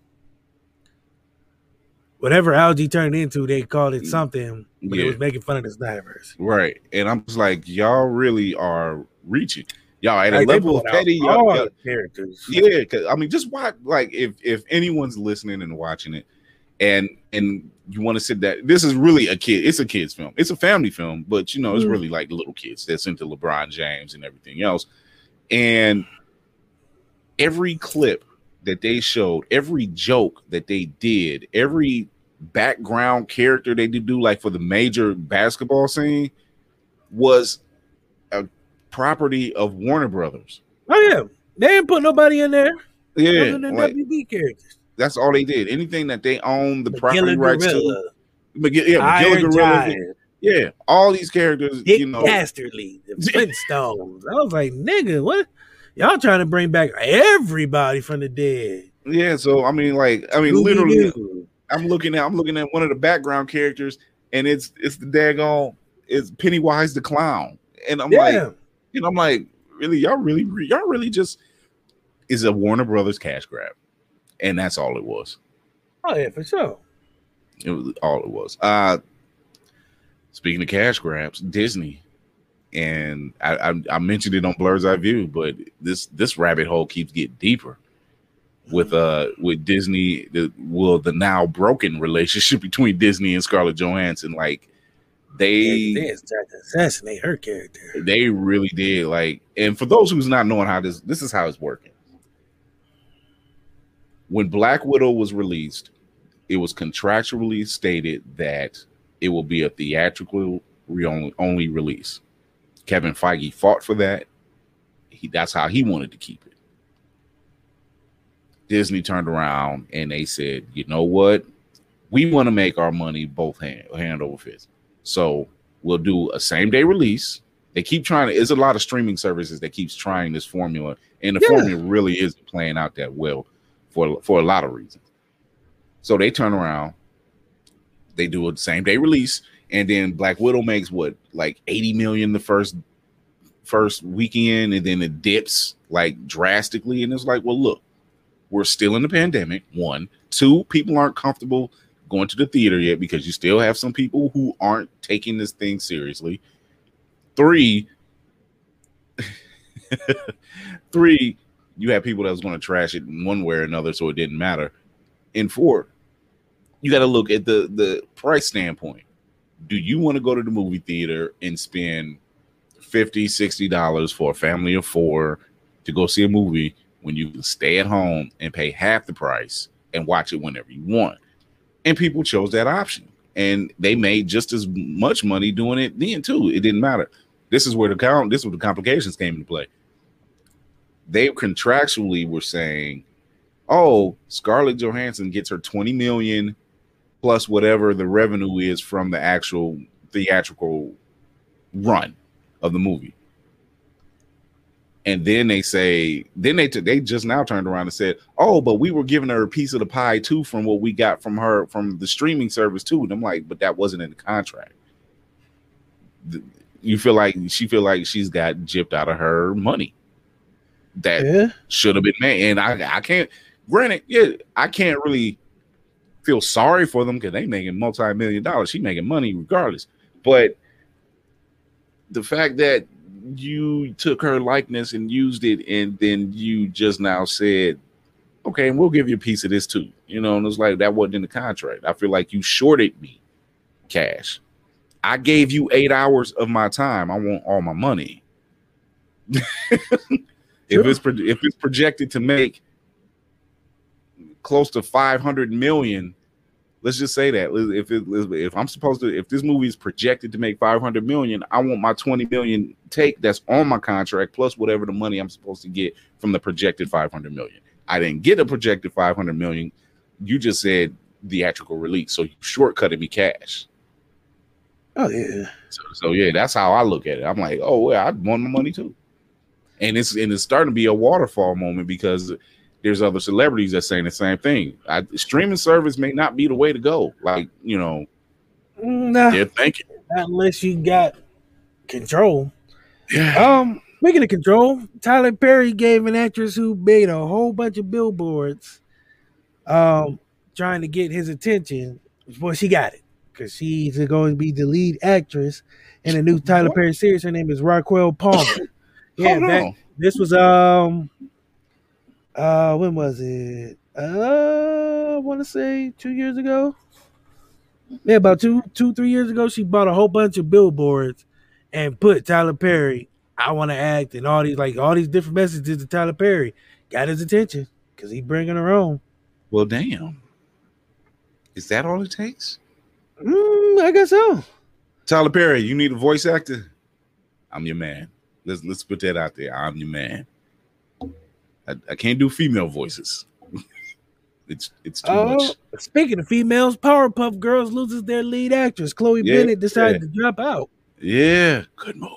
whatever algae turned into, they called it something, but it was making fun of the Snyderverse. right. And I'm just like, y'all really are reaching. Y'all at a Like, they level of petty. all Y'all, y'all- characters. yeah because i mean just watch like if if anyone's listening and watching it and and you want to sit that this is really a kid it's a kids film it's a family film but you know it's Mm. really like little kids that's into lebron james and everything else and every clip that they showed every joke that they did every background character they did do like for the major basketball scene was a property of warner brothers Oh yeah. They didn't put nobody in there yeah other than like- WB characters. That's all they did. Anything that they own the property rights Gorilla, to. McG- yeah, Magilla Gorilla. Giant, Yeah, all these characters, Dick you know. Dastardly, the Flintstones. I was like, nigga, what? Y'all trying to bring back everybody from the dead. Yeah, so I mean, like, I mean, literally, I'm looking at, I'm looking at one of the background characters, and it's it's the daggone, it's Pennywise the clown, and I'm like, Yeah. you know, I'm like, really, y'all really, y'all really just is a Warner Brothers cash grab, and that's all it was. Oh yeah, for sure. It was all it was. Uh speaking of cash grabs, Disney, and I, I, I mentioned it on Blur's Eye View, but this this rabbit hole keeps getting deeper with uh with Disney, the well the now broken relationship between Disney and Scarlett Johansson. Like They, they they tried to assassinate her character. they really did like and for those who's not knowing how this this is how it's working when black widow was released it was contractually stated that it will be a theatrical re- only, release. Kevin feige fought for that. He, that's how he wanted to keep it. Disney turned around and they said you know what? We want to make our money both hand, hand over fist. So we'll do a same day release. They keep trying to there's a lot of streaming services that keeps trying this formula and the Yeah. formula really isn't playing out that well for for a lot of reasons. So they turn around they do a same day release and then black widow makes what like 80 million the first first weekend and then it dips like drastically and it's like well look we're still in the pandemic one. Two people aren't comfortable going to the theater yet because you still have some people who aren't taking this thing seriously. Three three you have people that was going to trash it in one way or another so it didn't matter. And four you got to look at the the price standpoint. Do you want to go to the movie theater and spend 50 60 dollars for a family of four to go see a movie when you can stay at home and pay half the price and watch it whenever you want? And people chose that option and they made just as much money doing it then too. It didn't matter. This is where the count this is where the complications came into play they contractually were saying oh scarlett johansson gets her 20 million plus whatever the revenue is from the actual theatrical run of the movie. And then they say then they they just now turned around and said oh but we were giving her a piece of the pie too from what we got from her from the streaming service too. And i'm like but that wasn't in the contract. The- you feel like she feel like she's got gypped out of her money that Yeah. should have been made. And i i can't granted yeah i can't really feel sorry for them because they making multi-million dollars. She making money regardless. But the fact that you took her likeness and used it and then you just now said okay and we'll give you a piece of this too. You know and it's like that wasn't in the contract. I feel like you shorted me cash. I gave you eight hours of my time. I want all my money if it's pro- if it's projected to make close to 500 million let's just say that if it, if I'm supposed to if this movie is projected to make 500 million, I want my 20 million take that's on my contract plus whatever the money I'm supposed to get from the projected 500 million. I didn't get a projected 500 million. You just said theatrical release, so you shortcutted me cash. Oh yeah. So, so yeah, that's how I look at it. I'm like, oh well, I want my money too. And it's and it's starting to be a waterfall moment because there's other celebrities that saying the same thing. I, streaming service may not be the way to go. Like you know, Nah, they're thinking. not unless you got control. Yeah. Um, speaking of control, Tyler Perry gave an actress who made a whole bunch of billboards, um, trying to get his attention. Well, she got it because she's going to be the lead actress in a new Tyler Perry series. Her name is Raquel Palmer. Yeah, back- on. this was um, uh, when was it? Uh, I want to say two years ago. Yeah, about two, two, three years ago, she bought a whole bunch of billboards and put Tyler Perry. I want to act and all these like all these different messages to Tyler Perry. Got his attention because he bringing her on. Well, damn. Is that all it takes? Mm, I guess so. Tyler Perry, you need a voice actor. I'm your man. Let's let's put that out there. I'm your man. I, I can't do female voices. it's it's too Oh, much. speaking of females, Powerpuff Girls loses their lead actress. Chloe Yeah, Bennet decided yeah. to drop out. Yeah, good move.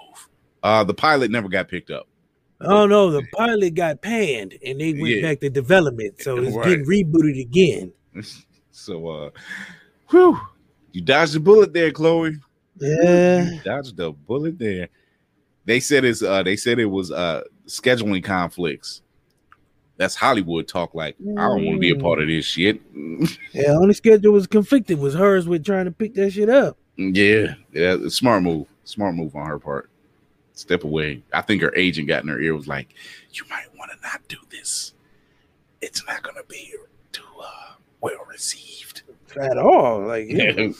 Uh, the pilot never got picked up. Oh no, the pilot got panned and they went Yeah. back to development, so it's Right. getting rebooted again. So, uh, whew, you dodged the bullet there, Chloe. Yeah, You dodged the bullet there. They said it's uh they said it was uh scheduling conflicts. That's Hollywood talk. Like I don't want to be a part of this shit. yeah. Only schedule was conflicted was hers with trying to pick that shit up. yeah, yeah, smart move. Smart move on her part. Step away. I think her agent got in her ear was like, "You might want to not do this. It's not gonna be too uh, well received." At all, like yeah,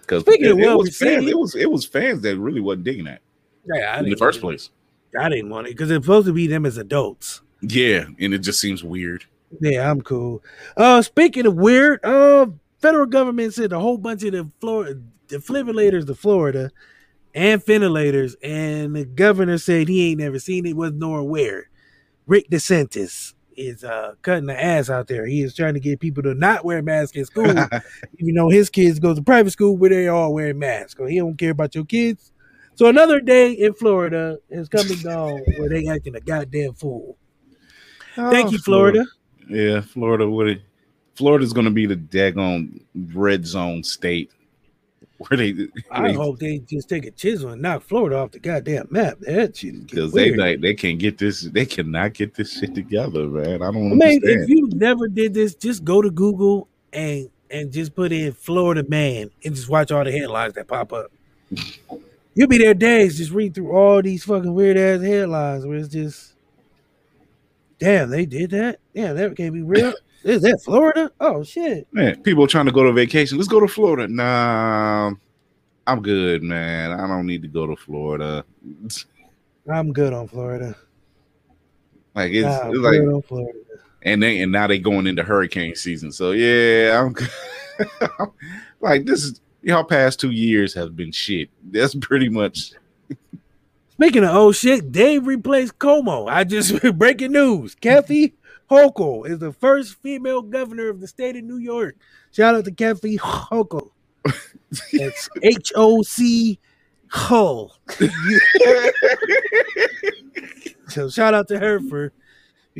Because Speaking it, it well was fans, it was it was fans that really wasn't digging that yeah in the first it. place. I didn't want it because it's supposed to be them as adults. Yeah, and it just seems weird. Yeah, I'm cool. Uh, speaking of weird, uh, federal government sent a whole bunch of the Florida defibrillators to Florida and ventilators, and the governor said he ain't never seen it, was nor aware. Rick DeSantis is uh cutting the ass out there. He is trying to get people to not wear masks in school, even though his kids go to private school where they all wearing masks. He don't care about your kids. So another day in Florida is coming gone where they acting a goddamn fool. Oh, Thank Oh, you, Florida. Yeah, Florida would it Florida's gonna be the daggone red zone state where they I they- hope they just take a chisel and knock Florida off the goddamn map. That shit is because they like they can't get this they cannot get this shit together, man. I don't I mean, understand. if you never did this, just go to Google and and just put in Florida man and just watch all the headlines that pop up. You'll be there days just read through all these fucking weird ass headlines where it's just, damn, they did that. Damn, that can't be real. Is that Florida? Oh shit. man, people trying to go to vacation. Let's go to Florida. Nah, I'm good, man. I don't need to go to Florida. I'm good on Florida. Like it's, I'm it's like on Florida. and they and now they going into hurricane season. So yeah, I'm like this is y'all past two years have been shit. That's pretty much Speaking of old shit, Dave replaced Cuomo. I just breaking news. Kathy Hochul is the first female governor of the state of New York. Shout out to Kathy Hochul. That's H O C Hull. So shout out to her for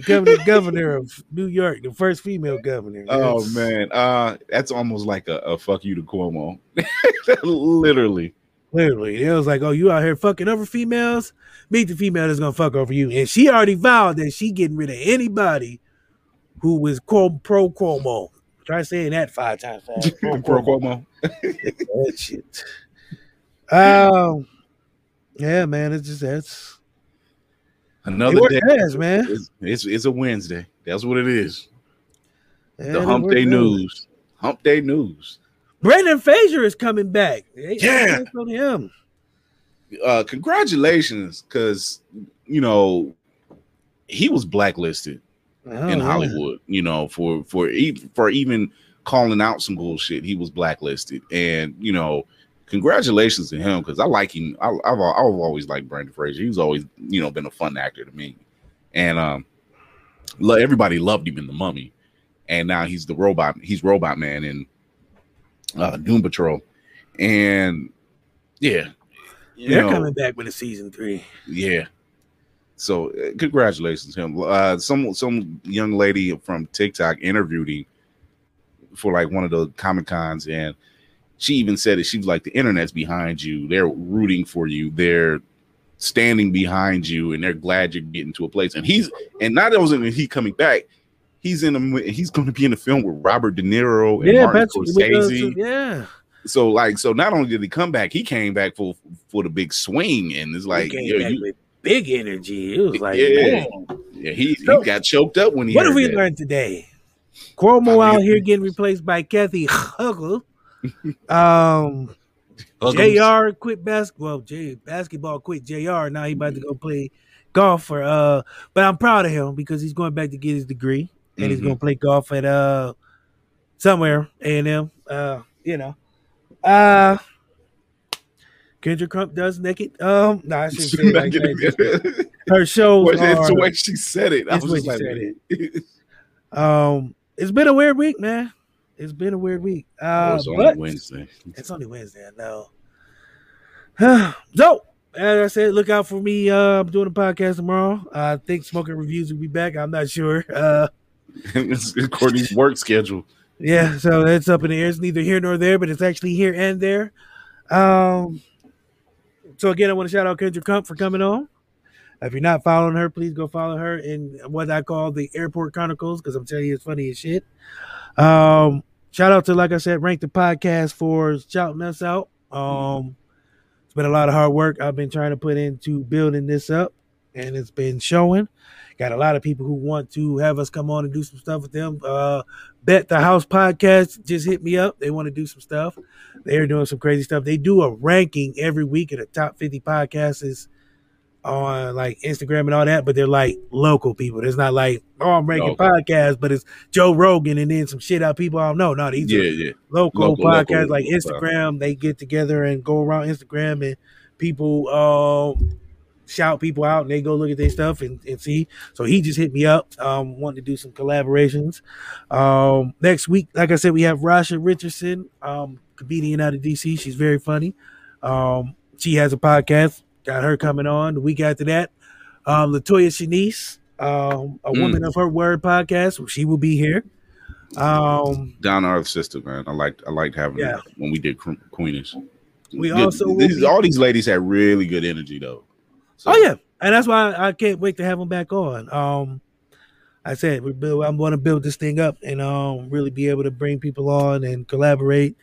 becoming the governor of New York, the first female governor. oh That's- man. Uh that's almost like a, a fuck you to Cuomo. Literally. Literally, it was like, "Oh, you out here fucking over females? Meet the female that's gonna fuck over you." And she already vowed that she getting rid of anybody who was pro Cuomo. Try saying that five times fast. Pro. Cuomo. That shit. Um, yeah, man, it's just that's Another day. fast, man. It's, it's it's a Wednesday. That's what it is. Yeah, the hump day news. Hump day news. Brendan Fraser is coming back. They- Yeah. on him. Uh congratulations, because you know he was blacklisted Oh, in yeah. Hollywood, you know, for for e- for even calling out some bullshit, he was blacklisted. And you know, congratulations to him because I like him. I, have I've always liked Brendan Fraser. He's always you know been a fun actor to me, and um, everybody loved him in The Mummy, and now he's the robot. He's Robot Man in uh, Doom Patrol, and yeah, they're know, coming back with a season three. Yeah. So uh, congratulations to him. Uh, some some young lady from TikTok interviewed him for like one of the comic cons, and she even said it. She was like, "The internet's behind you. They're rooting for you. They're standing behind you, and they're glad you're getting to a place." And he's and not only is he coming back, he's in a he's going to be in a film with Robert De Niro and yeah, Martin Scorsese. Yeah. So like, so not only did he come back, he came back for for the big swing, and it's like, yo, you, big energy. It was like, yeah, man. yeah, he, so, he got choked up when he. What have we that. learned today? Cuomo out here getting replaced by Kathy Huggle. Um, Jr. quit basketball. Well, J basketball quit Jr. Now he about to go play golf for. Uh, but I'm proud of him because he's going back to get his degree and mm-hmm. he's going to play golf at uh somewhere A and M. Uh, you know, uh. Kyndra Crump does naked. Um, no, I shouldn't say like that. Her shows well, are, the way she said it. I was just like, it. um, it's been a weird week, man. It's been a weird week. Uh, oh, it's only Wednesday. It's only Wednesday. I know. so, as I said, look out for me. Uh, I'm doing a podcast tomorrow. I think Smoking Reviews will be back. I'm not sure. Uh, Courtney's work schedule. Yeah, so it's up in the air. It's neither here nor there, but it's actually here and there. Um, so again, I want to shout out Kyndra Crump for coming on. If you're not following her, please go follow her in what I call the Airport Chronicles because I'm telling you, it's funny as shit. Um, shout out to, like I said, Rank the Podcast for shouting us out. Um, it's been a lot of hard work I've been trying to put into building this up, and it's been showing. Got a lot of people who want to have us come on and do some stuff with them. Uh, Bet the House podcast just hit me up. They want to do some stuff. They're doing some crazy stuff. They do a ranking every week of the top 50 podcasts on like Instagram and all that, but they're like local people. It's not like, oh, I'm ranking okay. podcasts, but it's Joe Rogan and then some shit out people I don't know. No, these yeah, are yeah. Local, local podcasts local, like Instagram. They get together and go around Instagram and people um shout people out and they go look at their stuff and, and see. So he just hit me up, um, wanting to do some collaborations. Um, next week, like I said, we have Rasha Richardson, um, comedian out of DC. She's very funny. Um, she has a podcast. Got her coming on the week after that. Um, Latoya Shanice, um, a mm. woman of her word podcast. She will be here. Um, Down earth sister, man. I liked I liked having yeah. when we did Queenish. We good. also these, all these ladies had really good energy though. So. Oh yeah, and that's why I can't wait to have them back on. Um, I said we build. I'm going to build this thing up and um really be able to bring people on and collaborate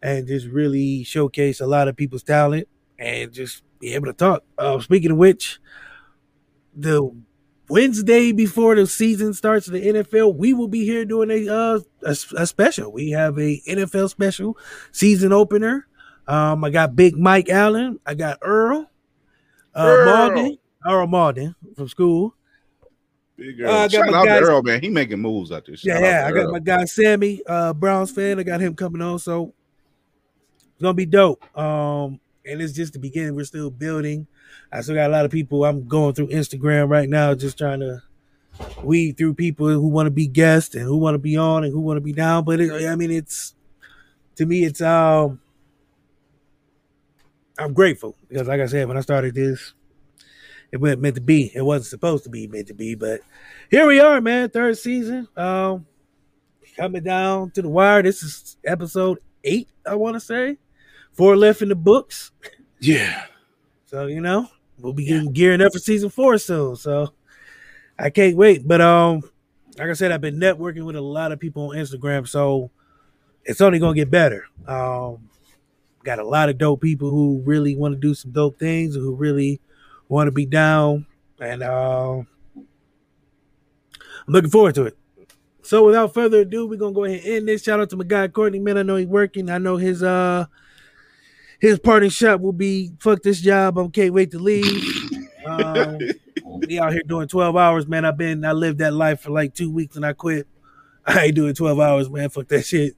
and just really showcase a lot of people's talent and just be able to talk. Uh, speaking of which, the Wednesday before the season starts the NFL, we will be here doing a uh, a, a, special. We have a NFL special season opener. Um, I got Big Mike Allen. I got Earl. Uh, Malden, Earl Malden from school. Big Earl. Uh, Shout out guy, to Earl, man. He making moves out there. Shout yeah, yeah. I got Earl. my guy Sammy, uh, Browns fan. I got him coming on, so it's gonna be dope. Um, and it's just the beginning. We're still building. I still got a lot of people. I'm going through Instagram right now, just trying to weed through people who want to be guests and who want to be on and who want to be down. But it, I mean, it's to me, it's um I'm grateful because, like I said, when I started this, it wasn't meant to be. It wasn't supposed to be meant to be, but here we are, man. Third season, um, coming down to the wire. This is episode eight, I want to say. Four left in the books. Yeah. So you know, we'll be getting gearing up for season four soon. So I can't wait. But um, like I said, I've been networking with a lot of people on Instagram, so it's only gonna get better. Um, got a lot of dope people who really want to do some dope things, who really want to be down, and uh, I'm looking forward to it. So without further ado, we're gonna go ahead and end this. Shout out to my guy Courtney, man. I know he's working. I know his uh his parting shot will be fuck this job. I can't wait to leave. um, we out here doing 12 hours, man. I've been I lived that life for like two weeks and I quit I ain't doing 12 hours, man. Fuck that shit.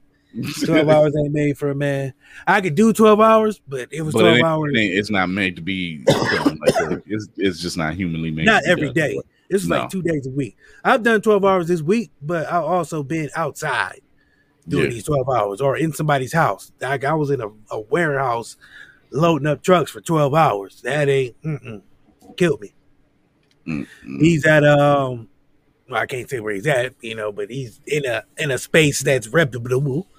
12 hours ain't made for a man. I could do 12 hours, but it was But 12 it hours. it it's not made to be done like. It's, it's just not humanly made. Not to be every done. day. This is No. like two days a week. I've done 12 hours this week, but I've also been outside doing Yeah. these 12 hours or in somebody's house. Like I was in a, a warehouse loading up trucks for 12 hours. That ain't mm-mm, killed me. Mm, He's at um well, I can't say where he's at, you know, but he's in a in a space that's reputable.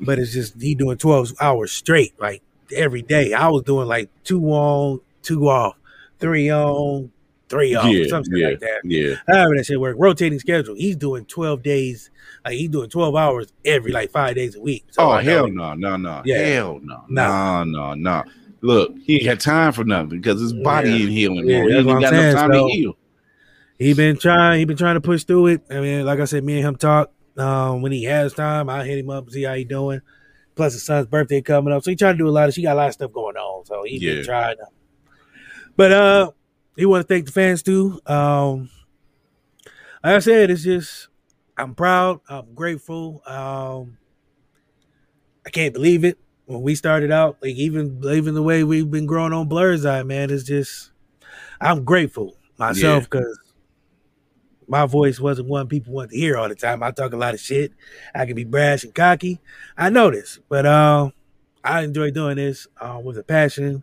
But it's just he doing 12 hours straight, like every day. I was doing like two on, two off, three on, three off, Yeah, something yeah, like that. yeah. However that shit work. Rotating schedule. He's doing 12 days, like he's doing 12 hours every like five days a week. So Oh know- hell no, no, no, hell no, no, no, no. Look, he ain't got time for nothing because his body Yeah. ain't healing. Yeah, he ain't got saying, time so- to heal. He been trying. He been trying to push through it. I mean, like I said, me and him talk. Um, when he has time, I hit him up see how he doing. Plus, his son's birthday coming up, so he trying to do a lot of. She got a lot of stuff going on, so he Yeah. been trying. But uh, he want to thank the fans too. Um, like I said, it's just I'm proud. I'm grateful. Um, I can't believe it when we started out. Like even even the way we've been growing on Blur's Eye, man, it's just I'm grateful myself because my voice wasn't one people want to hear all the time. I talk a lot of shit. I can be brash and cocky. I know this, but um, I enjoy doing this uh, with a passion.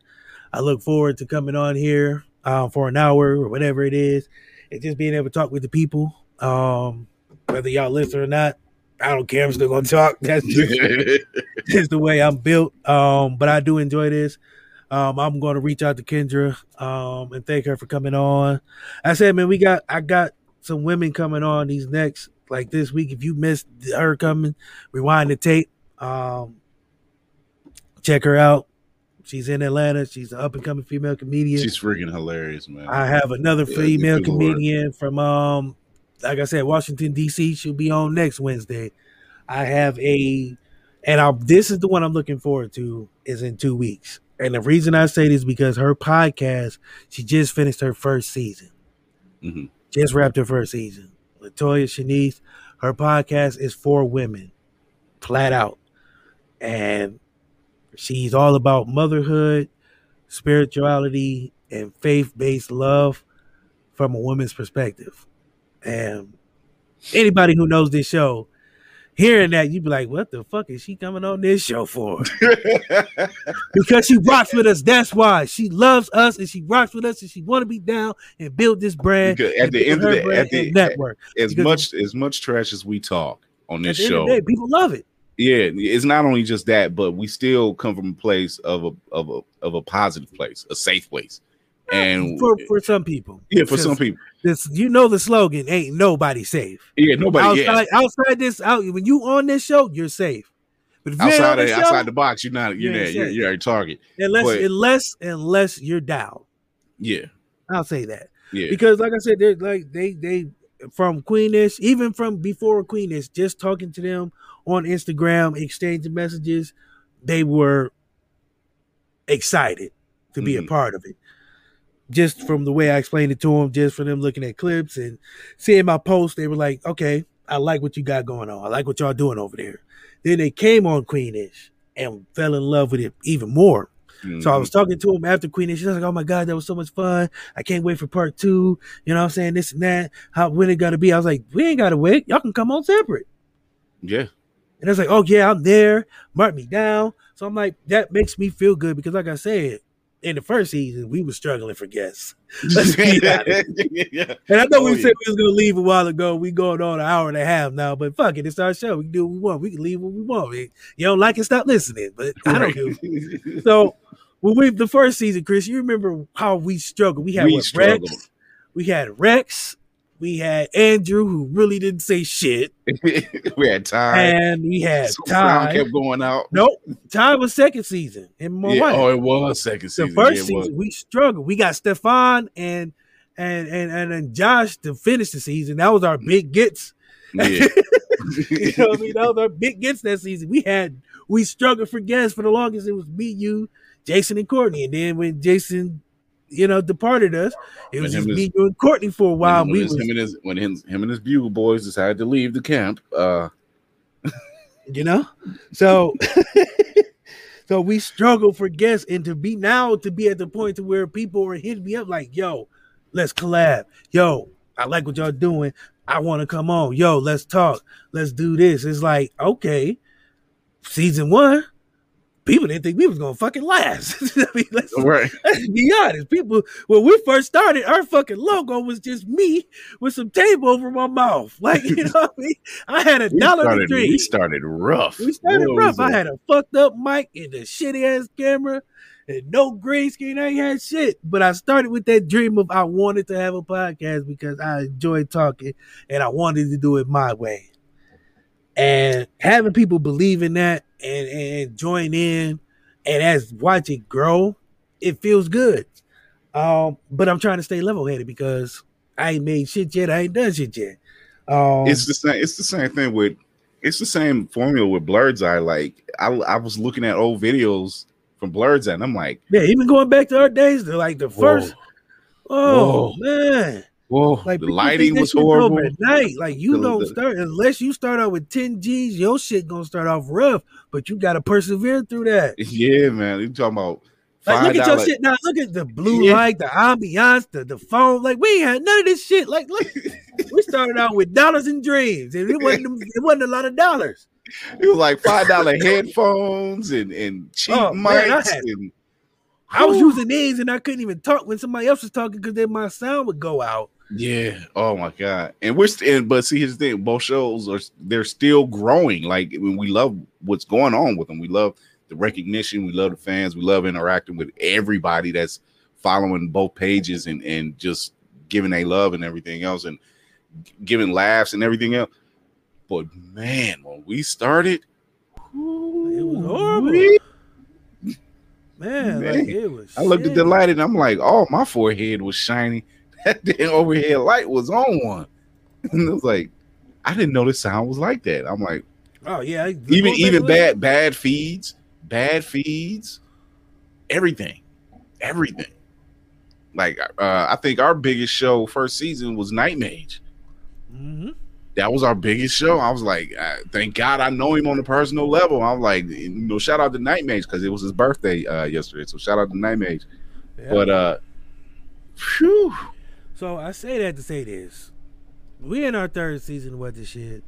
I look forward to coming on here um, for an hour or whatever it is, and just being able to talk with the people. Um, whether y'all listen or not, I don't care. I'm still gonna talk. That's just is the way I'm built. Um, but I do enjoy this. Um, I'm going to reach out to Kyndra um, and thank her for coming on. I said, man, we got I got some women coming on these next like this week. If you missed her coming, rewind the tape. Um, check her out. She's in Atlanta. She's an up and coming female comedian. She's freaking hilarious, man. I have another Yeah, female lord. comedian from um like I said, Washington DC. She'll be on next Wednesday. I have a and I this is the one I'm looking forward to is in two weeks. And the reason I say this is because her podcast, she just finished her first season. Mhm. Just wrapped her first season. Latoya Shanice, her podcast is for women, flat out. And she's all about motherhood, spirituality, and faith based love from a woman's perspective. And anybody who knows this show, hearing that, you'd be like, what the fuck is she coming on this show for? because she rocks with us. That's why. She loves us and she rocks with us and she want to be down and build this brand. Because at the end of the- at the- network. as Because much as much trash as we talk on this show, day, people love it. Yeah, it's not only just that, but we still come from a place of a of a of a positive place, a safe place, and For for some people. yeah, for some people, This you know the slogan ain't nobody safe. yeah, nobody, yeah, outside, outside this out when you on this show, you're safe. But if you ain't on outside of, show, outside the box, you're not, you're ain't you're, you're a target, unless but- unless unless you're down. yeah, I'll say that. yeah, because like I said, they're like they they from Queenish, even from before Queenish, just talking to them on Instagram, exchanging messages, they were excited to be a Mhm. part of it. Just from the way I explained it to them, just from them looking at clips and seeing my post, they were like, "Okay, I like what you got going on. I like what y'all doing over there." Then they came on Queenish and fell in love with it even more. So I was talking to him after Queen, and she's like, "Oh my god, that was so much fun! I can't wait for part two. You know, what I'm saying this and that. How when it gonna be?" I was like, "We ain't gotta wait. Y'all can come on separate." yeah, And it's like, "Oh yeah, I'm there. Mark me down." So I'm like, that makes me feel good because, like I said, in the first season, we were struggling for guests, Let's be honest. yeah, and I know Oh, we yeah. said we was gonna leave a while ago. We going on an hour and a half now, but fuck it, it's our show. We can do what we want. We can leave when we want. We- You don't like it, stop listening. But I don't do. So when we the first season, Chris, you remember how we struggled. We had We what. Rex, we had Rex, we had Andrew who really didn't say shit, we had time. and we had So Ty. kept going out. Nope, Ty was second season, and my Yeah, wife. oh, it was second season. the first yeah, season we struggled. We got Stefan and and and and, and Josh to finish the season. That was our big gets. Yeah. you know what I mean? That was our big gets that season. We had we struggled for guests for the longest. It was me, you, Jason, and Courtney. And then when Jason you know, departed us. It was just me you and Courtney for a while. when, we his- was, him and his when him, him and his bugle boys decided to leave the camp. Uh, you know, so so we struggle for guests, and to be now to be at the point to where people are hitting me up like, "Yo, let's collab." Yo, I like what y'all doing. I want to come on. Yo, let's talk. Let's do this. It's like, okay, season one, people didn't think we was gonna fucking last. I mean, let's, right. let's be honest. People, when we first started, our fucking logo was just me with some tape over my mouth. Like, you know what I mean? I had a We dollar to started, drink. we started rough. We started rough. I had a fucked up mic and a shitty ass camera and no green screen. I ain't had shit. But I started with that dream of I wanted to have a podcast because I enjoyed talking and I wanted to do it my way. And having people believe in that and, and join in and as watch it grow, it feels good. Um, but I'm trying to stay level headed because I ain't made shit yet. I ain't done shit yet. Um, it's the same. It's the same thing with. It's the same formula with Blurred's Eye. Like I, I was looking at old videos from Blurred's Eye, and I'm like, Yeah, even going back to our days, like the first. Oh Whoa. man, whoa, like the lighting was horrible. At night, like you The- don't the- start unless you start out with ten G's. Your shit gonna start off rough, but you gotta persevere through that. Yeah, man. You talking about Like, look at your shit now. Look at the blue Yeah. light, the ambiance, the the phone. Like we ain't had none of this shit. Like look, we started out with dollars and dreams, and it wasn't it wasn't a lot of dollars. It was like five dollar headphones and and cheap Oh, man, I had- and I was using these, and I couldn't even talk when somebody else was talking because then my sound would go out. Yeah. Oh my god. And we're still. But see, his thing: both shows are they're still growing. Like mean, we love what's going on with them. We love the recognition. We love the fans. We love interacting with everybody that's following both pages and and just giving a love and everything else and giving laughs and everything else. But man, when we started, It was horrible. wee, Man, Man, like it was. I looked at the light and I'm like, oh, my forehead was shiny. That damn overhead light was on one. And it was like, I didn't know the sound was like that. I'm like, Oh yeah, even even bad bad feeds, bad feeds, everything, everything. Like uh, I think our biggest show first season was Night Mage. Mhm. That was our biggest show. I was like, uh, thank God I know him on a personal level. I'm like, you know, shout out to Night Mage because it was his birthday uh, yesterday. So shout out to Night Mage. Yeah. But uh, phew, So I say that to say this. We in our third season of what the shit.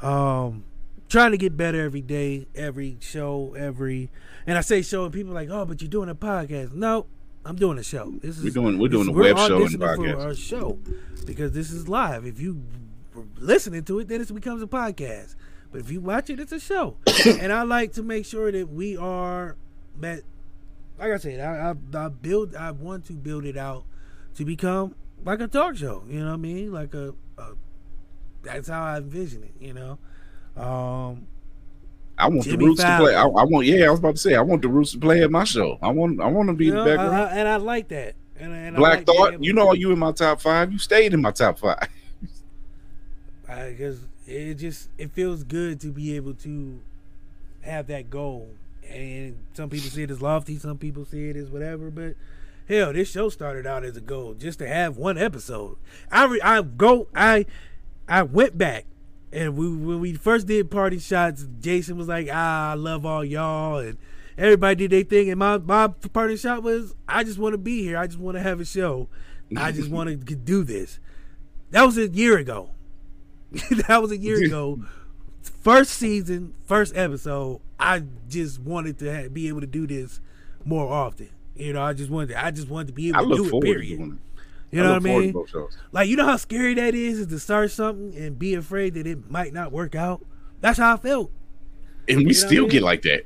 Um trying to get better every day, every show, every and I say show and people are like, oh, but you're doing a podcast. No, I'm doing a show. This is we're doing we're doing this- a web show and auditioning for podcast. Our show because this is live. If you were listening to it, then it becomes a podcast. But if you watch it, it's a show. and I like to make sure that we are that. Like I said, I, I, I build. I want to build it out to become like a talk show. You know what I mean? Like a. a that's how I envision it. You know. Um, I want Jimmy the Roots to play. I, I want yeah, I was about to say I want the Roots to play at my show. I want I want to be you in know, the background. I- and I like that. And, and I Black like Thought, you know you in my top five. You stayed in my top five. because it just it feels good to be able to have that goal. And some people see it as lofty, some people see it as whatever. But hell, this show started out as a goal just to have one episode. I re, I go I I went back and we when we first did party shots, Jason was like, "Ah, I love all y'all," and everybody did their thing. And my my party shot was, "I just want to be here. I just want to have a show. I just want to do this." That was a year ago. that was a year ago. First season, first episode. I just wanted to ha- be able to do this more often. You know, I just wanted. To, I just wanted to be able I to do it. Period. doing it. You know what I forward to mean? Like you know how scary that is, is to start something and be afraid that it might not work out. That's how I felt, And we know still I mean? get like that.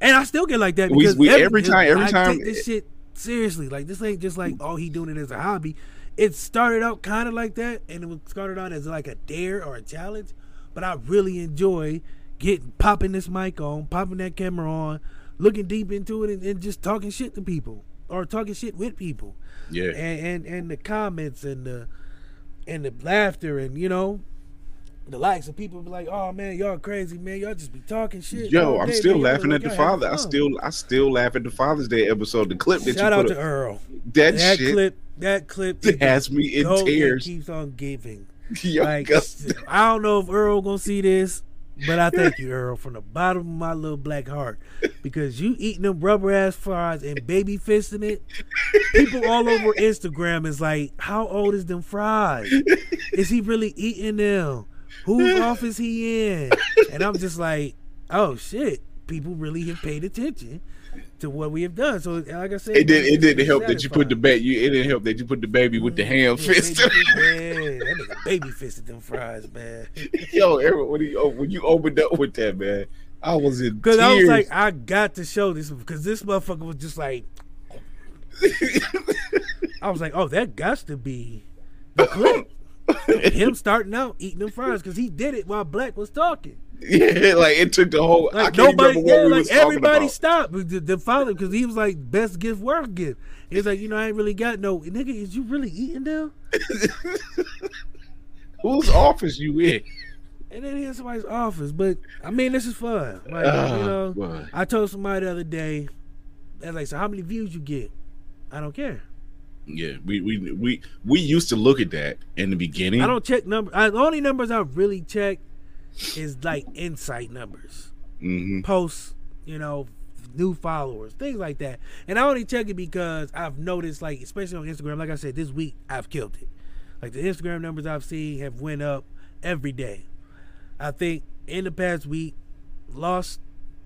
and I still get like that We- because we- every time- every I time- take this shit seriously. Like this ain't just like oh he doing it as a hobby. It started out kind of like that, and it was started out as like a dare or a challenge. But I really enjoy getting popping this mic on, popping that camera on, looking deep into it, and, and just talking shit to people or talking shit with people Yeah. and and and the comments and the and the laughter and you know the likes of people be like, "Oh man, y'all crazy, man. Y'all just be talking shit." Yo, I'm day, still man. Laughing look at the like father. I still I still laugh at the Father's Day episode. The clip that shout you out to up, Earl. that, That shit clip, that clip has me in tears. Keeps on giving. Yo, Like I don't know if Earl gonna see this, but I thank you, Earl, from the bottom of my little black heart, because you eating them rubber ass fries and baby fisting it. People all over Instagram is like, "How old is them fries? Is he really eating them? Whose office he in?" And I'm just like, "Oh shit!" People really have paid attention to what we have done. So, like I said, it did. It didn't help that you put the baby. You, it didn't help that you put the baby with the mm-hmm. ham Yeah, fist. baby man. That nigga baby fisted them fries, man. Yo, every, when, you, oh, when you opened up with that, man, I was in Because. I was like, I got to show this because this motherfucker was just like, I was like, oh, that got to be the clip. Him starting out eating them fries because he did it while Black was talking. yeah, like it took the whole. I Like can't nobody, yeah, like everybody stopped the, the father because he was like best gift, worst gift. He's like, you know, I ain't really got no nigga. Is you really eating them? Whose office you in? And then he in somebody's office. But I mean, this is fun. Like Ah, you know, boy. I told somebody the other day, I was like, so how many views you get? I don't care. Yeah, we we we we used to look at that in the beginning. I don't check numbers. I, the only numbers I really check is like insight numbers, Mhm. posts, you know, new followers, things like that. And I only check it because I've noticed, like, especially on Instagram, like I said, this week I've killed it. Like the Instagram numbers I've seen have went up every day. I think in the past week, lost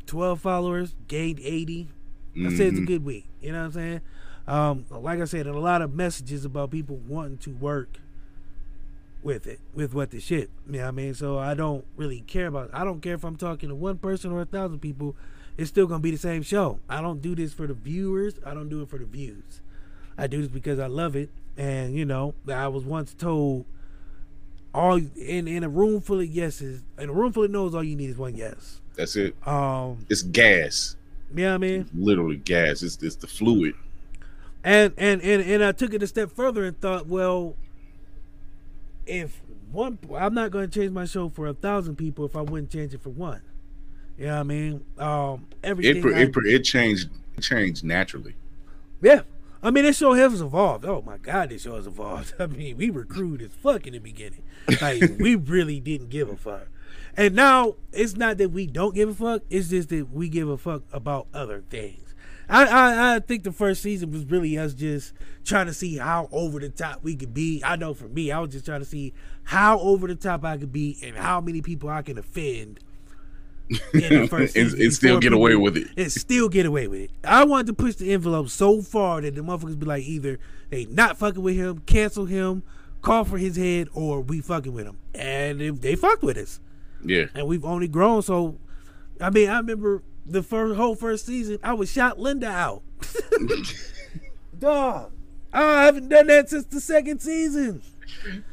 12 followers, gained 80. I said it's a Mhm. good week. You know what I'm saying? Um, like I said, a lot of messages about people wanting to work with it, with what the shit. You know what I mean? So I don't really care about I don't care if I'm talking to one person or a thousand people, it's still gonna be the same show. I don't do this for the viewers, I don't do it for the views. I do this because I love it. And you know, I was once told all in in a room full of yeses, in a room full of no's, all you need is one yes. That's it. Um, It's gas, you know what I mean? literally gas. It's it's the fluid. And and and and I took it a step further and thought, well, if one, I'm not going to change my show for a thousand people if I wouldn't change it for one. You know what I mean? Um, everything. It I- it, it changed it changed naturally. yeah. I mean, this show has evolved. Oh my God, this show has evolved. I mean, we were crude as fuck in the beginning. Like, we really didn't give a fuck. And now it's not that we don't give a fuck. It's just that we give a fuck about other things. I, I I think the first season was really us just trying to see how over the top we could be. I know for me, I was just trying to see how over the top I could be and how many people I can offend. In the first And- season and still get away with it. And still get away with it. I wanted to push the envelope so far that the motherfuckers be like either they not fucking with him, cancel him, call for his head, or we fucking with him. And if they fucked with us Yeah, and we've only grown. So, I mean, I remember the first whole first season, I was shot Linda out. Dog, I haven't done that since the second season.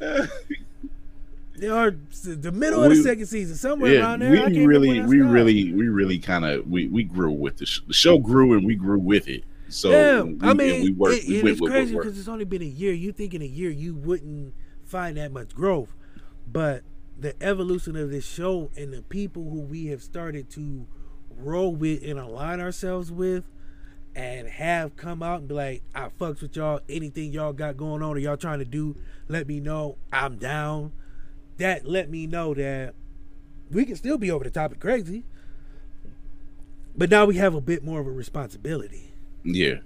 or the middle of the second season, somewhere yeah. around there. I can't We really, we stopped. really, we really kind of we we grew with the, sh- the show grew and we grew with it. So yeah, we, I mean, we worked. it- we it's with crazy because it's only been a year. You think in a year you wouldn't find that much growth, but the evolution of this show and the people who we have started to roll with and align ourselves with, and have come out and be like, "I fucks with y'all. Anything y'all got going on or y'all trying to do, let me know. I'm down." That let me know that we can still be over the top and crazy, but now we have a bit more of a responsibility Yeah,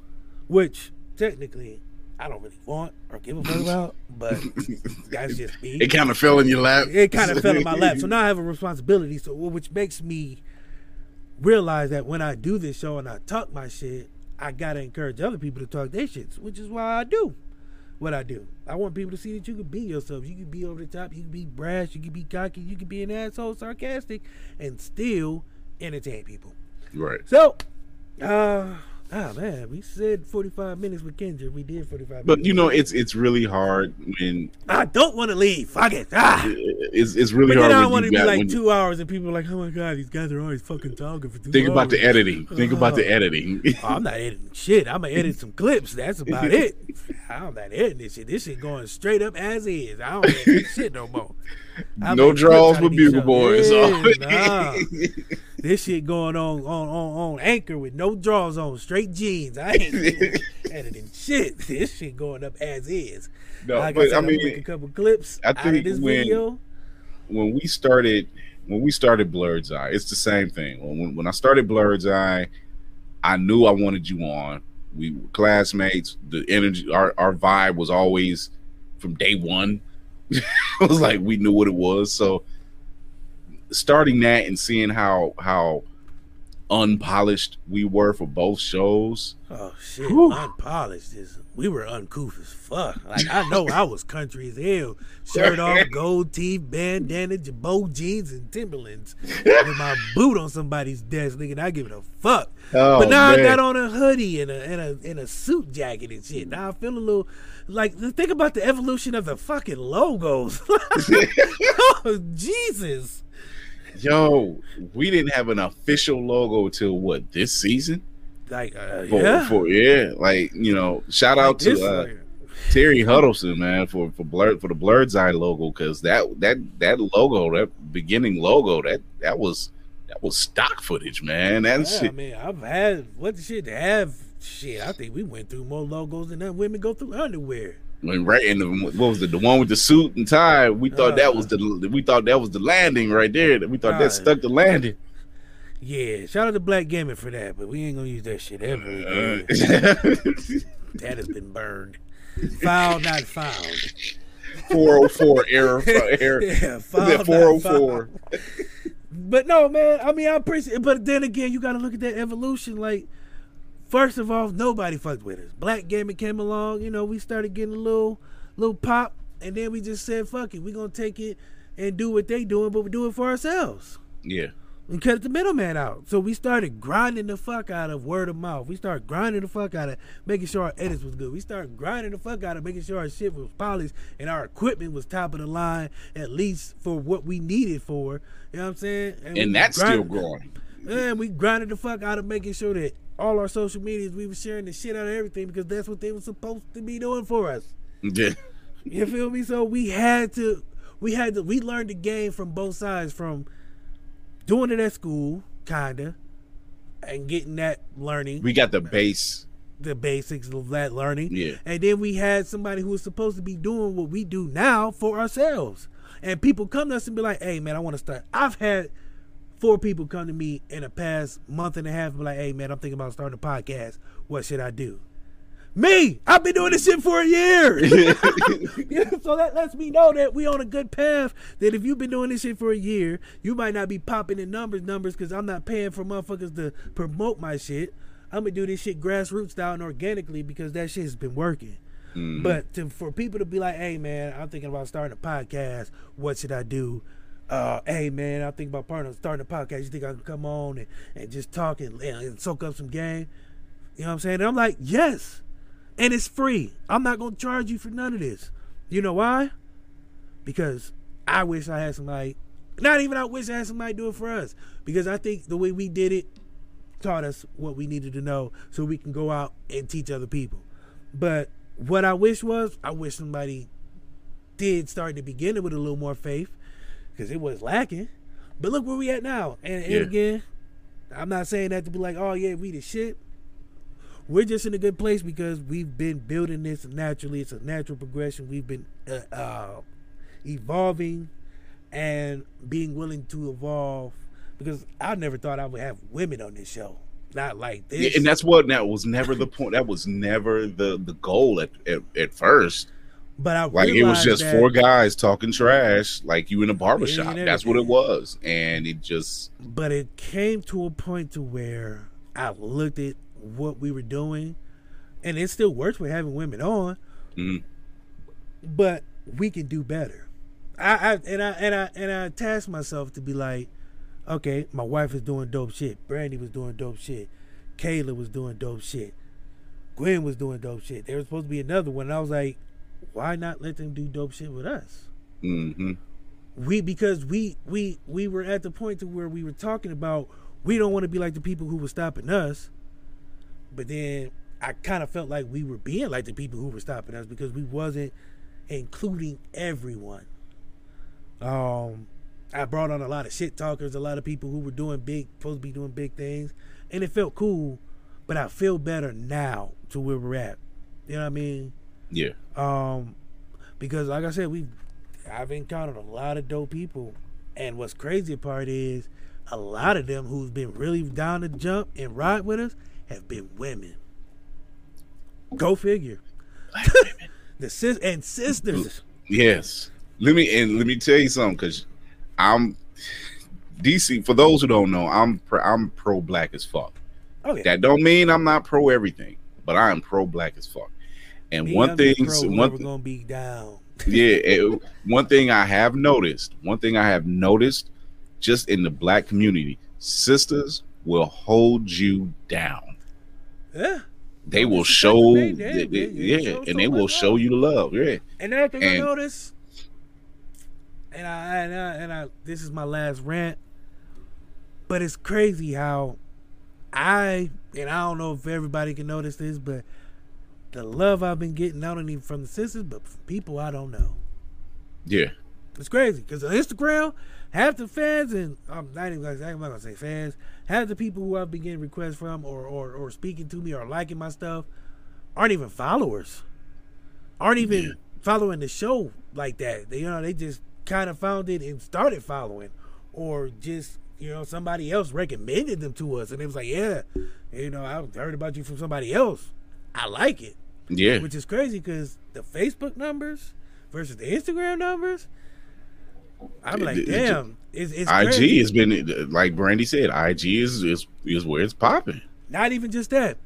which technically I don't really want or give a fuck about, but that's just me. it kind of fell in your lap. It kind of fell in my lap, so now I have a responsibility. So, which makes me realize that when I do this show and I talk my shit, I gotta encourage other people to talk their shits, which is why I do what I do. I want people to see that you can be yourself. You can be over the top. You can be brash. You can be cocky. You can be an asshole, sarcastic, and still entertain people. right. So, uh, Ah man, we said forty five minutes with Kyndra. We did forty five. But you know, it's it's really hard when I don't want to leave. Fuck it. Ah. it's it's really But then. I want to be like two hours, and people are like, "Oh my god, these guys are always fucking talking for two Think about the editing. Think about the Oh. editing. Oh, I'm not editing shit. I'm gonna edit some clips. That's about it. I'm not editing this shit. This shit going straight up as is. I don't edit shit no more. I no draws with Bugle. Boys. Oh, nah. This shit going on on on on anchor with no draws on, straight jeans. I ain't doing editing shit. This shit going up as is. no, like but said, I mean, a couple clips I out of think this when- video. when we started when we started Blurred's Eye, it's the same thing. When when I started Blurred's Eye, I knew I wanted you on. We were classmates. The energy, our our vibe was always from day one. it was like we knew what it was. So starting that and seeing how how unpolished we were for both shows. Oh shit, Whew. unpolished is we were uncouth as fuck. Like I know I was country as hell. Shirt off, gold teeth, bandana, Girbaud jeans, and Timberlands. with my boot on somebody's desk, nigga. I give it a fuck. Oh, but now I got on a hoodie and a and a and a suit jacket and shit. Now I feel a little like think about the evolution of the fucking logos. oh Jesus. Yo, we didn't have an official logo till what this season? Like uh, For, yeah. for yeah, like you know, shout out to uh, Terry Huddleston, man, for for blur for the Blurred's Eye logo because that that that logo, that beginning logo, that that was that was stock footage, man. That Yeah, shit. I mean, I've had what the shit have shit. I think we went through more logos than that women go through underwear. When right in the what was it, the one with the suit and tie? We thought that was the we thought that was the landing right there. We thought Uh, that stuck the landing. Yeah, shout out to Black Gaming for that, but we ain't gonna use that shit ever. Uh, that has been burned. Filed, not found. 404 error error. Yeah, that 404? But no, man. I mean, I appreciate. it. But then again, you got to look at that evolution. Like, first of all, nobody fucked with us. Black Gaming came along. You know, we started getting a little, little pop, and then we just said, "Fuck it, we gonna take it and do what they doing, but we do it for ourselves." Yeah. And cut the middleman out. So we started grinding the fuck out of word of mouth. We started grinding the fuck out of making sure our edits was good. We started grinding the fuck out of making sure our shit was polished and our equipment was top of the line, at least for what we needed for. You know what I'm saying? we And that's still growing. And we grinded the fuck out of making sure that all our social medias we were sharing the shit out of everything because that's what they were supposed to be doing for us. Yeah. You feel me? So we had to, we had to, we learned the game from both sides, from doing it at school, kinda, and getting that learning, We got the base. the basics of that learning. Yeah. And then we had somebody who was supposed to be doing what we do now for ourselves. And people come to us and be like, "Hey, man, I want to start." I've had four people come to me in the past month and a half and be like, "Hey, man, I'm thinking about starting a podcast. What should I do?" Me, I've been doing this shit for a year. Yeah, so that lets me know that we on a good path. That if you've been doing this shit for a year, you might not be popping in numbers, numbers, because I'm not paying for motherfuckers to promote my shit. I'm gonna do this shit grassroots style and organically because that shit's been working. But to, for people to be like, "Hey, man, I'm thinking about starting a podcast. What should I do?" Uh, hey man, I'm thinking about partner starting a podcast. You think I can come on and, and just talk and, and soak up some game? You know what I'm saying? And I'm like, yes. And it's free. I'm not gonna charge you for none of this. You know why? Because I wish I had somebody not even I wish I had somebody do it for us. Because I think the way we did it taught us what we needed to know so we can go out and teach other people. But what I wish was I wish somebody did start in the beginning with a little more faith because it was lacking. But look where we at now. And, and Yeah. again, I'm not saying that to be like, oh yeah, we the shit. We're just in a good place because we've been building this naturally. It's a natural progression. We've been uh, uh, evolving and being willing to evolve because I never thought I would have women on this show. Not like this. Yeah, and that's what that was never the point. That was never the the goal at at, at first. but I Like it was just four guys talking trash, like you in a barbershop. That's what it was, and it just but it came to a point to where I looked at what we were doing, and it still works with having women on, Mhm. but we can do better. I, I and I and I and I tasked myself to be like, okay, my wife is doing dope shit. Brandy was doing dope shit. Kayla was doing dope shit. Gwen was doing dope shit. There was supposed to be another one. And I was like, why not let them do dope shit with us? Mm-hmm. We because we we we were at the point to where we were talking about we don't want to be like the people who were stopping us. But then I kind of felt like we were being like the people who were stopping us because we wasn't including everyone. Um, I brought on a lot of shit talkers, a lot of people who were doing big, supposed to be doing big things, and it felt cool. But I feel better now to where we're at. You know what I mean? Yeah. Um, because like I said, we I've encountered a lot of dope people, and what's crazy part is a lot of them who's been really down to jump and ride with us have been women. Go figure. the sis and sisters. Yes. Let me and let me tell you something, because I'm DC. For those who don't know, I'm pro, I'm pro black as fuck. Oh yeah. That don't mean I'm not pro everything, but I am pro black as fuck. And Me, one I'm thing, just pro one whoever th- gonna be down. yeah, it- one thing I have noticed, one thing I have noticed, just in the black community, sisters will hold you down. Yeah. They will show, they- they- they- yeah, show and they will show love. you the love. Yeah, And another thing I And- noticed, and I, and I and I this is my last rant, but it's crazy how I and I don't know if everybody can notice this, but the love I've been getting not only from the sisters but from people I don't know. yeah, It's crazy because on Instagram, half the fans and I'm not even gonna, I'm not gonna say fans, half the people who I've been getting requests from or, or or speaking to me or liking my stuff aren't even followers, aren't even Yeah. following the show like that. They you know they just kind of found it and started following, or just you know somebody else recommended them to us and it was like yeah, you know I heard about you from somebody else. I like it yeah. which is crazy because the Facebook numbers versus the Instagram numbers. I'm like, It- damn, it's, it's IG crazy. has been like Brandy said. IG is is, is where it's popping. Not even just that.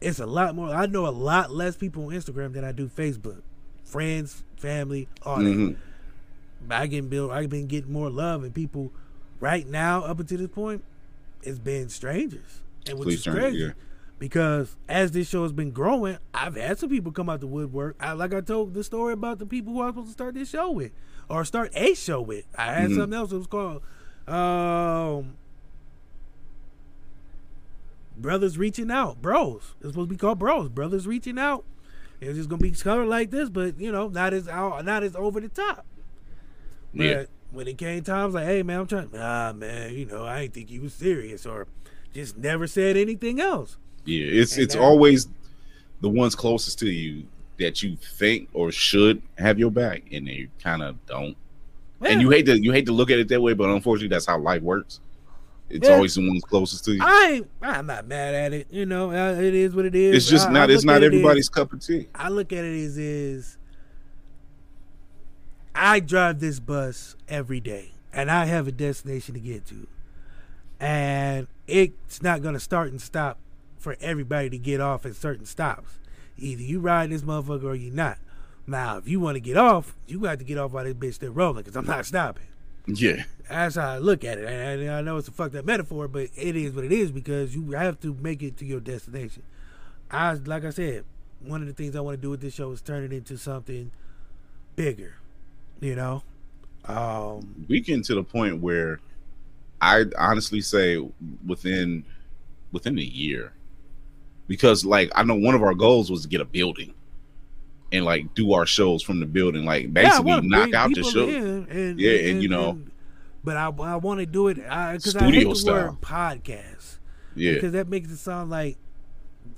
It's a lot more. I know a lot less people on Instagram than I do Facebook. Friends, family, all that. Mhm. I get build. I've been getting more love and people right now up until this point. It's been strangers, and which Complete is crazy yeah. because as this show has been growing, I've had some people come out the woodwork. I, like I told the story about the people who I was supposed to start this show with, or start a show with. I had Mhm. something else. It was called um, Brothers Reaching Out, Bros. It's supposed to be called Bros. Brothers Reaching Out. It's just gonna be colored like this, but you know, not as out, not as over the top. But Yeah. when it came time, I was like, hey man, I'm trying ah man, you know, I didn't think you was serious or just never said anything else. Yeah, it's And it's always the ones closest to you that you think or should have your back, and they kind of don't. And you hate to you hate to look at it that way, but unfortunately, that's how life works. It's Yeah. always the ones closest to you. I I'm not mad at it. You know, it is what it is. it's just I- I not. It's not at it everybody's cup of tea. I look at it as is I drive this bus every day and I have a destination to get to. And it's not gonna start and stop for everybody to get off at certain stops. Either you ride this motherfucker or you not. Now, if you want to get off, you got to get off while this bitch still rolling because I'm not stopping. Yeah, That's how I look at it. And I know it's a fucked up metaphor, but it is what it is because you have to make it to your destination. I like I said, one of the things I want to do with this show is turn it into something bigger. You know, um, we getting to the point where I honestly say within within a year, because like I know one of our goals was to get a building and like do our shows from the building, like basically wanna knock out the show. and, Yeah, and, you know- but I I want to do it because I hate Studio the style. word podcast Yeah, because that makes it sound like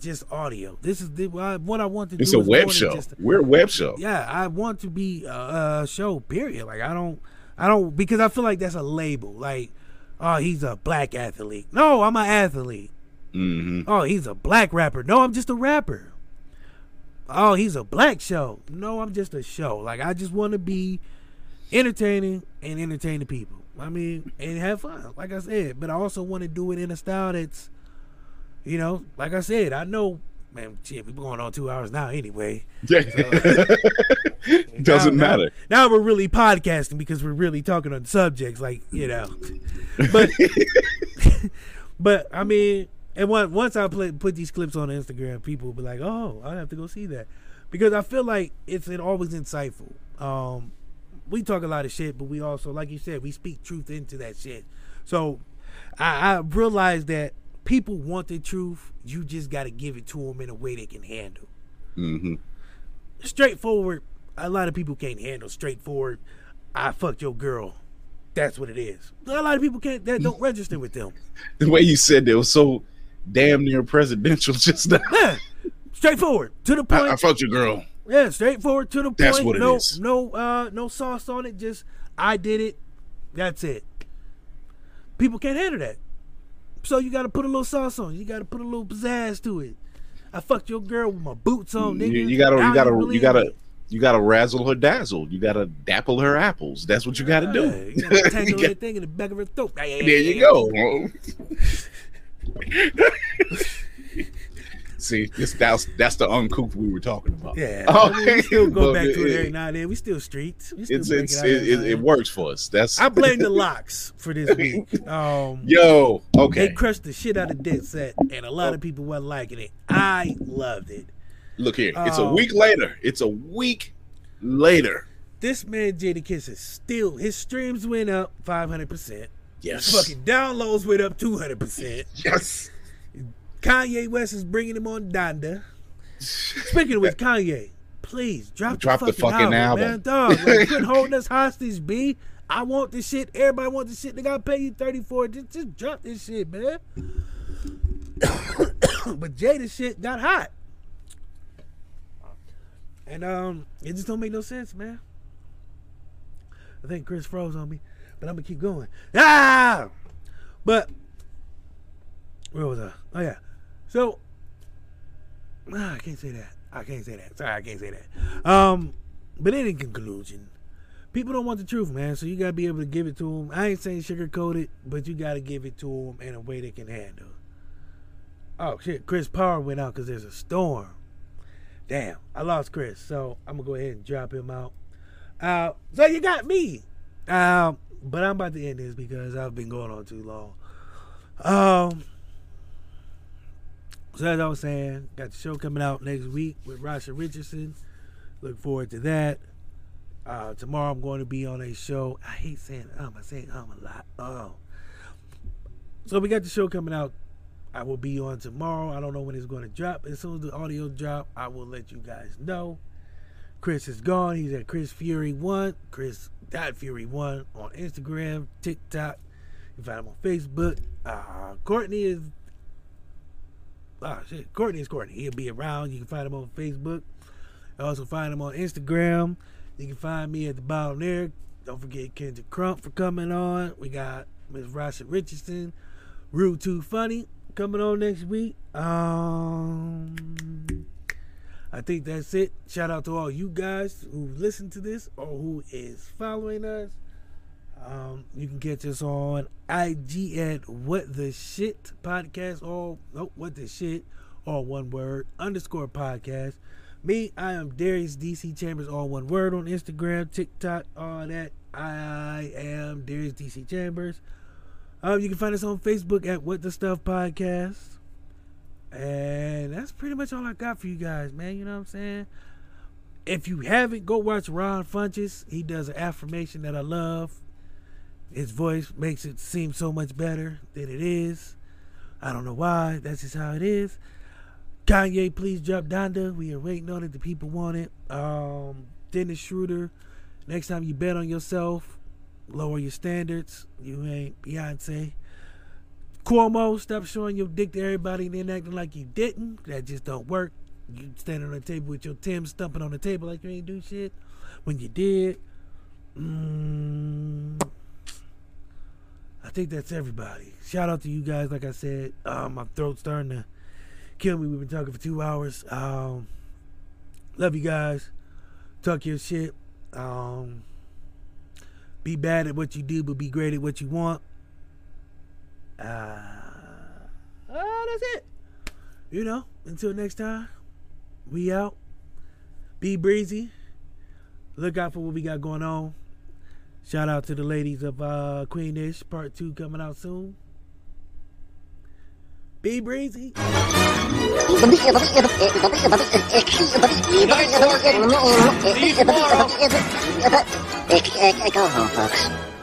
just audio. This is the, what I want to it's do. It's a web show. just- We're a web show. yeah, I want to be a, a show. Period. Like I don't, I don't because I feel like that's a label. Like, oh, he's a black athlete. No, I'm an athlete. Hmm Oh, he's a black rapper. No, I'm just a rapper. Oh, he's a black show. No, I'm just a show. Like I just want to be entertaining and entertain the people. I mean, and have fun. Like I said, but I also want to do it in a style that's, you know, like I said, I know. Man, shit, we're going on two hours now anyway. Doesn't Now- now- matter. Now, we're really podcasting because we're really talking on subjects like you know. But but I mean, And once once I play, put these clips on Instagram, people will be like, "Oh, I have to go see that," because I feel like it's it always insightful. Um, we talk a lot of shit, but we also, like you said, we speak truth into that shit. So I, I realize that people want the truth. You just got to give it to them in a way they can handle. Mm-hmm. Straightforward. A lot of people can't handle straightforward. I fucked your girl. That's what it is. A lot of people can't. That don't register with them. The way you said that was so damn near presidential just now. Yeah, straightforward to the point. I, I fucked your girl. Yeah, straightforward to the point. That's what it no, is. no, uh, no sauce on it. Just I did it. That's it. People can't handle that. So you got to put a little sauce on. You got to put a little pizzazz to it. I fucked your girl with my boots on, You, nigga. you gotta, Now you gotta, believe you gotta, me. you gotta razzle her dazzle. You gotta dapple her apples. That's what you gotta Yeah, do. you gotta tangle You got- thing in the back of her throat. there you go. See, this that's that's the uncouth we were talking about. Yeah, Oh, I mean, we still go back to it every now and then. We still streets. We still It's it's it, it, it, now and it then. works for us. That's I blame the LOX for this week. Um, yo. They crushed the shit out of Dipset, and a lot of people weren't liking it. I loved it. look here. It's a Oh. week later. It's a week later. This man Jadakiss is still his streams went up five hundred percent. Yes. Fucking downloads went up two hundred percent. Yes. Kanye West is bringing him on Donda. Speaking with Kanye, please drop, Drop the the fucking, fucking album, album. man. Dog, like, quit holding us hostage, B. I want this shit. Everybody want this shit. They gotta pay you thirty for it. Just, just drop this shit, man. but Jada shit got hot, and um, it just don't make no sense, man. I think Chris froze on me, but I'm gonna keep going. Ah, but where was I? Oh yeah. So ah, I can't say that. I can't say that. Sorry, I can't say that. Um, but in conclusion, people don't want the truth, man. So you gotta be able to give it to them. I ain't saying sugarcoat it, but you gotta give it to them in a way they can handle. Oh shit, Chris Power went out because there's a storm. Damn, I lost Chris, so I'm gonna go ahead and drop him out. Uh, so you got me. Um, but I'm about to end this because I've been going on too long. Um. So as I was saying, got the show coming out next week with Rasha Richardson. Look forward to that. Uh, tomorrow I'm going to be on a show. I hate saying um. I say um a lot. Oh. So we got the show coming out. I will be on tomorrow. I don't know when it's going to drop. As soon as the audio drop, I will let you guys know. Chris is gone. He's at Chris Fury One. Chris Dot Fury One on Instagram, TikTok. You find him on Facebook. Uh, Courtney is Ah, shit. Courtney is Courtney. He'll be around. You can find him on Facebook. You also find him on Instagram. You can find me at the bottom there. Don't forget Kyndra Crump for coming on. We got Miss Rasha Richardson, Rude Too Funny coming on next week. Um, I think that's it. Shout out to all you guys who listen to this or who is following us. Um, you can catch us on IG at What the Shit Podcast. Or nope, What the Shit, all one word underscore podcast. Me, I am Darius DC Chambers, all one word on Instagram, TikTok, all that. I am Darius DC Chambers. Um, you can find us on Facebook at What the Stuff Podcast. And that's pretty much all I got for you guys, man. You know what I'm saying? If you haven't, go watch Ron Funches. He does an affirmation that I love. His voice makes it seem so much better than it is. I don't know why. That's just how it is. Kanye, please drop Donda. We are waiting on it. The people want it. Um, Dennis Schroeder. Next time you bet on yourself, lower your standards. You ain't Beyonce. Cuomo, stop showing your dick to everybody and then acting like you didn't. That just don't work. You standing on the table with your Tim stumping on the table like you ain't do shit when you did. Mm, I think that's everybody. Shout out to you guys. Like I said, uh, my throat's starting to kill me. We've been talking for two hours. Um, love you guys. Talk your shit. Um, be bad at what you do, but be great at what you want. Uh, uh, that's it. You know, until next time, we out. Be breezy. Look out for what we got going on. Shout out to the ladies of uh, Queenish Part 2 coming out soon. Be breezy. Go home, folks.